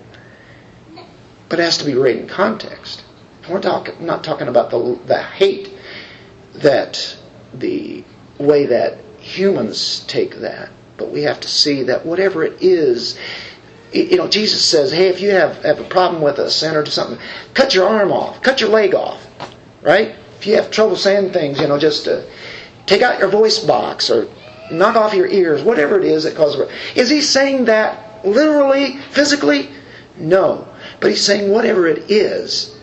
But it has to be read in context. We're not talking about the, the hate that the way that humans take that, but we have to see that whatever it is, you know, Jesus says, hey, if you have, have a problem with a sin or something, cut your arm off, cut your leg off, right? if you have trouble saying things, you know, just uh, take out your voice box or knock off your ears, whatever it is that causes. Is he saying that literally, physically? No. But he's saying whatever it is,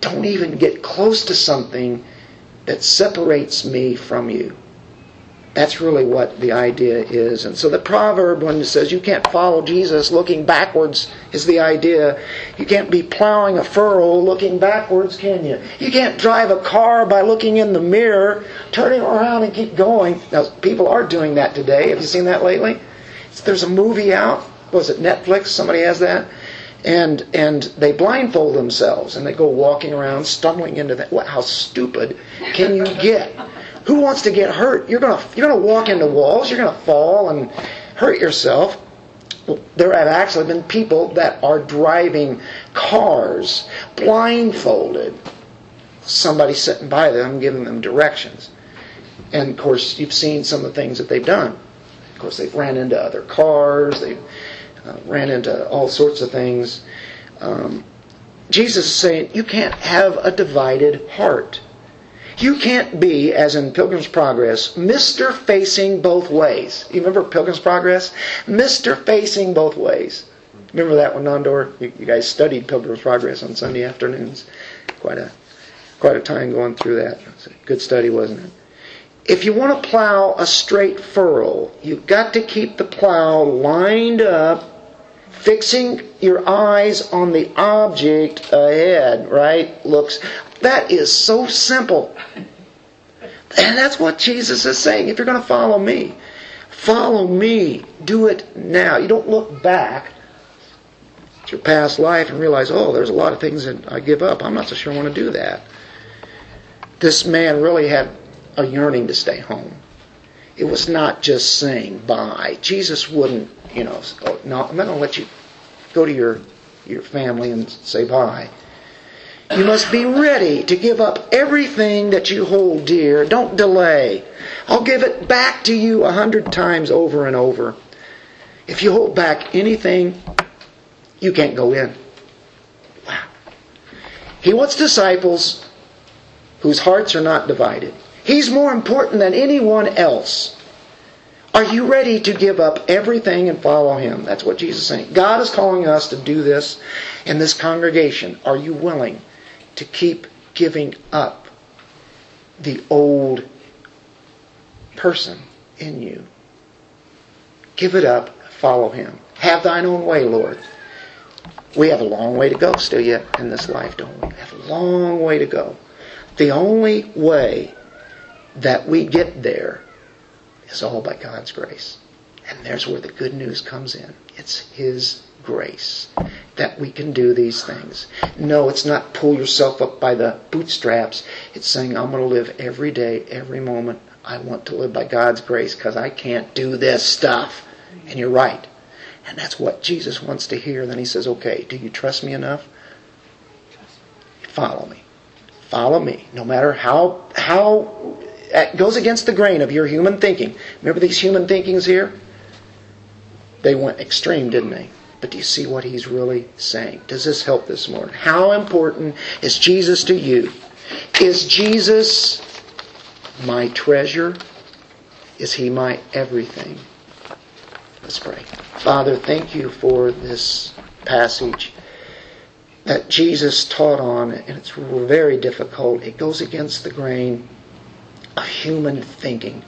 don't even get close to something that separates me from you. That's really what the idea is. And so the proverb, when it says you can't follow Jesus looking backwards, is the idea. You can't be plowing a furrow looking backwards, can you? You can't drive a car by looking in the mirror, turning around and keep going. Now, people are doing that today. Have you seen that lately? There's a movie out. Was it Netflix? Somebody has that. And and they blindfold themselves and they go walking around, stumbling into that. How stupid can you get? Who wants to get hurt? You're gonna you're gonna walk into walls. You're gonna fall and hurt yourself. There have actually been people that are driving cars blindfolded. Somebody sitting by them giving them directions. And of course, you've seen some of the things that they've done. Of course, they've ran into other cars. They've uh, ran into all sorts of things. Um, Jesus is saying you can't have a divided heart. You can't be, as in Pilgrim's Progress, Mr. Facing Both Ways. You remember Pilgrim's Progress? Mr. Facing Both Ways. Remember that one, Nondor? You, you guys studied Pilgrim's Progress on Sunday afternoons. Quite a quite a time going through that. Good study, wasn't it? If you want to plow a straight furrow, you've got to keep the plow lined up, fixing your eyes on the object ahead, right? Looks that is so simple. And that's what Jesus is saying. If you're going to follow me, follow me. Do it now. You don't look back at your past life and realize, oh, there's a lot of things that I give up. I'm not so sure I want to do that. This man really had a yearning to stay home. It was not just saying bye. Jesus wouldn't, you know, oh, no, I'm not going to let you go to your your family and say bye. You must be ready to give up everything that you hold dear. Don't delay. I'll give it back to you a hundred times over and over. If you hold back anything, you can't go in. Wow. He wants disciples whose hearts are not divided. He's more important than anyone else. Are you ready to give up everything and follow Him? That's what Jesus is saying. God is calling us to do this in this congregation. Are you willing? To keep giving up the old person in you. Give it up, follow him. Have thine own way, Lord. We have a long way to go still yet in this life, don't we? We have a long way to go. The only way that we get there is all by God's grace. And there's where the good news comes in. It's His grace that we can do these things. No, it's not pull yourself up by the bootstraps. It's saying, I'm going to live every day, every moment. I want to live by God's grace because I can't do this stuff. And you're right. And that's what Jesus wants to hear. Then he says, Okay, do you trust me enough? Follow me. Follow me. No matter how, how it goes against the grain of your human thinking. Remember these human thinkings here? They went extreme, didn't they? But do you see what he's really saying? Does this help this morning? How important is Jesus to you? Is Jesus my treasure? Is he my everything? Let's pray. Father, thank you for this passage that Jesus taught on, and it's very difficult. It goes against the grain of human thinking.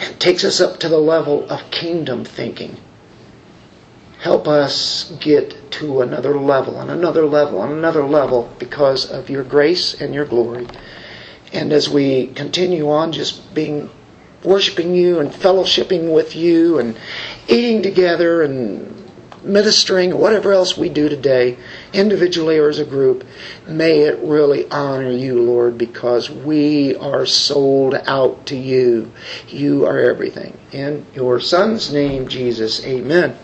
It takes us up to the level of kingdom thinking. Help us get to another level, and another level, and another level because of your grace and your glory. And as we continue on just being worshiping you and fellowshipping with you and eating together and ministering or whatever else we do today, individually or as a group, may it really honor you, Lord, because we are sold out to you. You are everything. In your Son's name, Jesus, amen.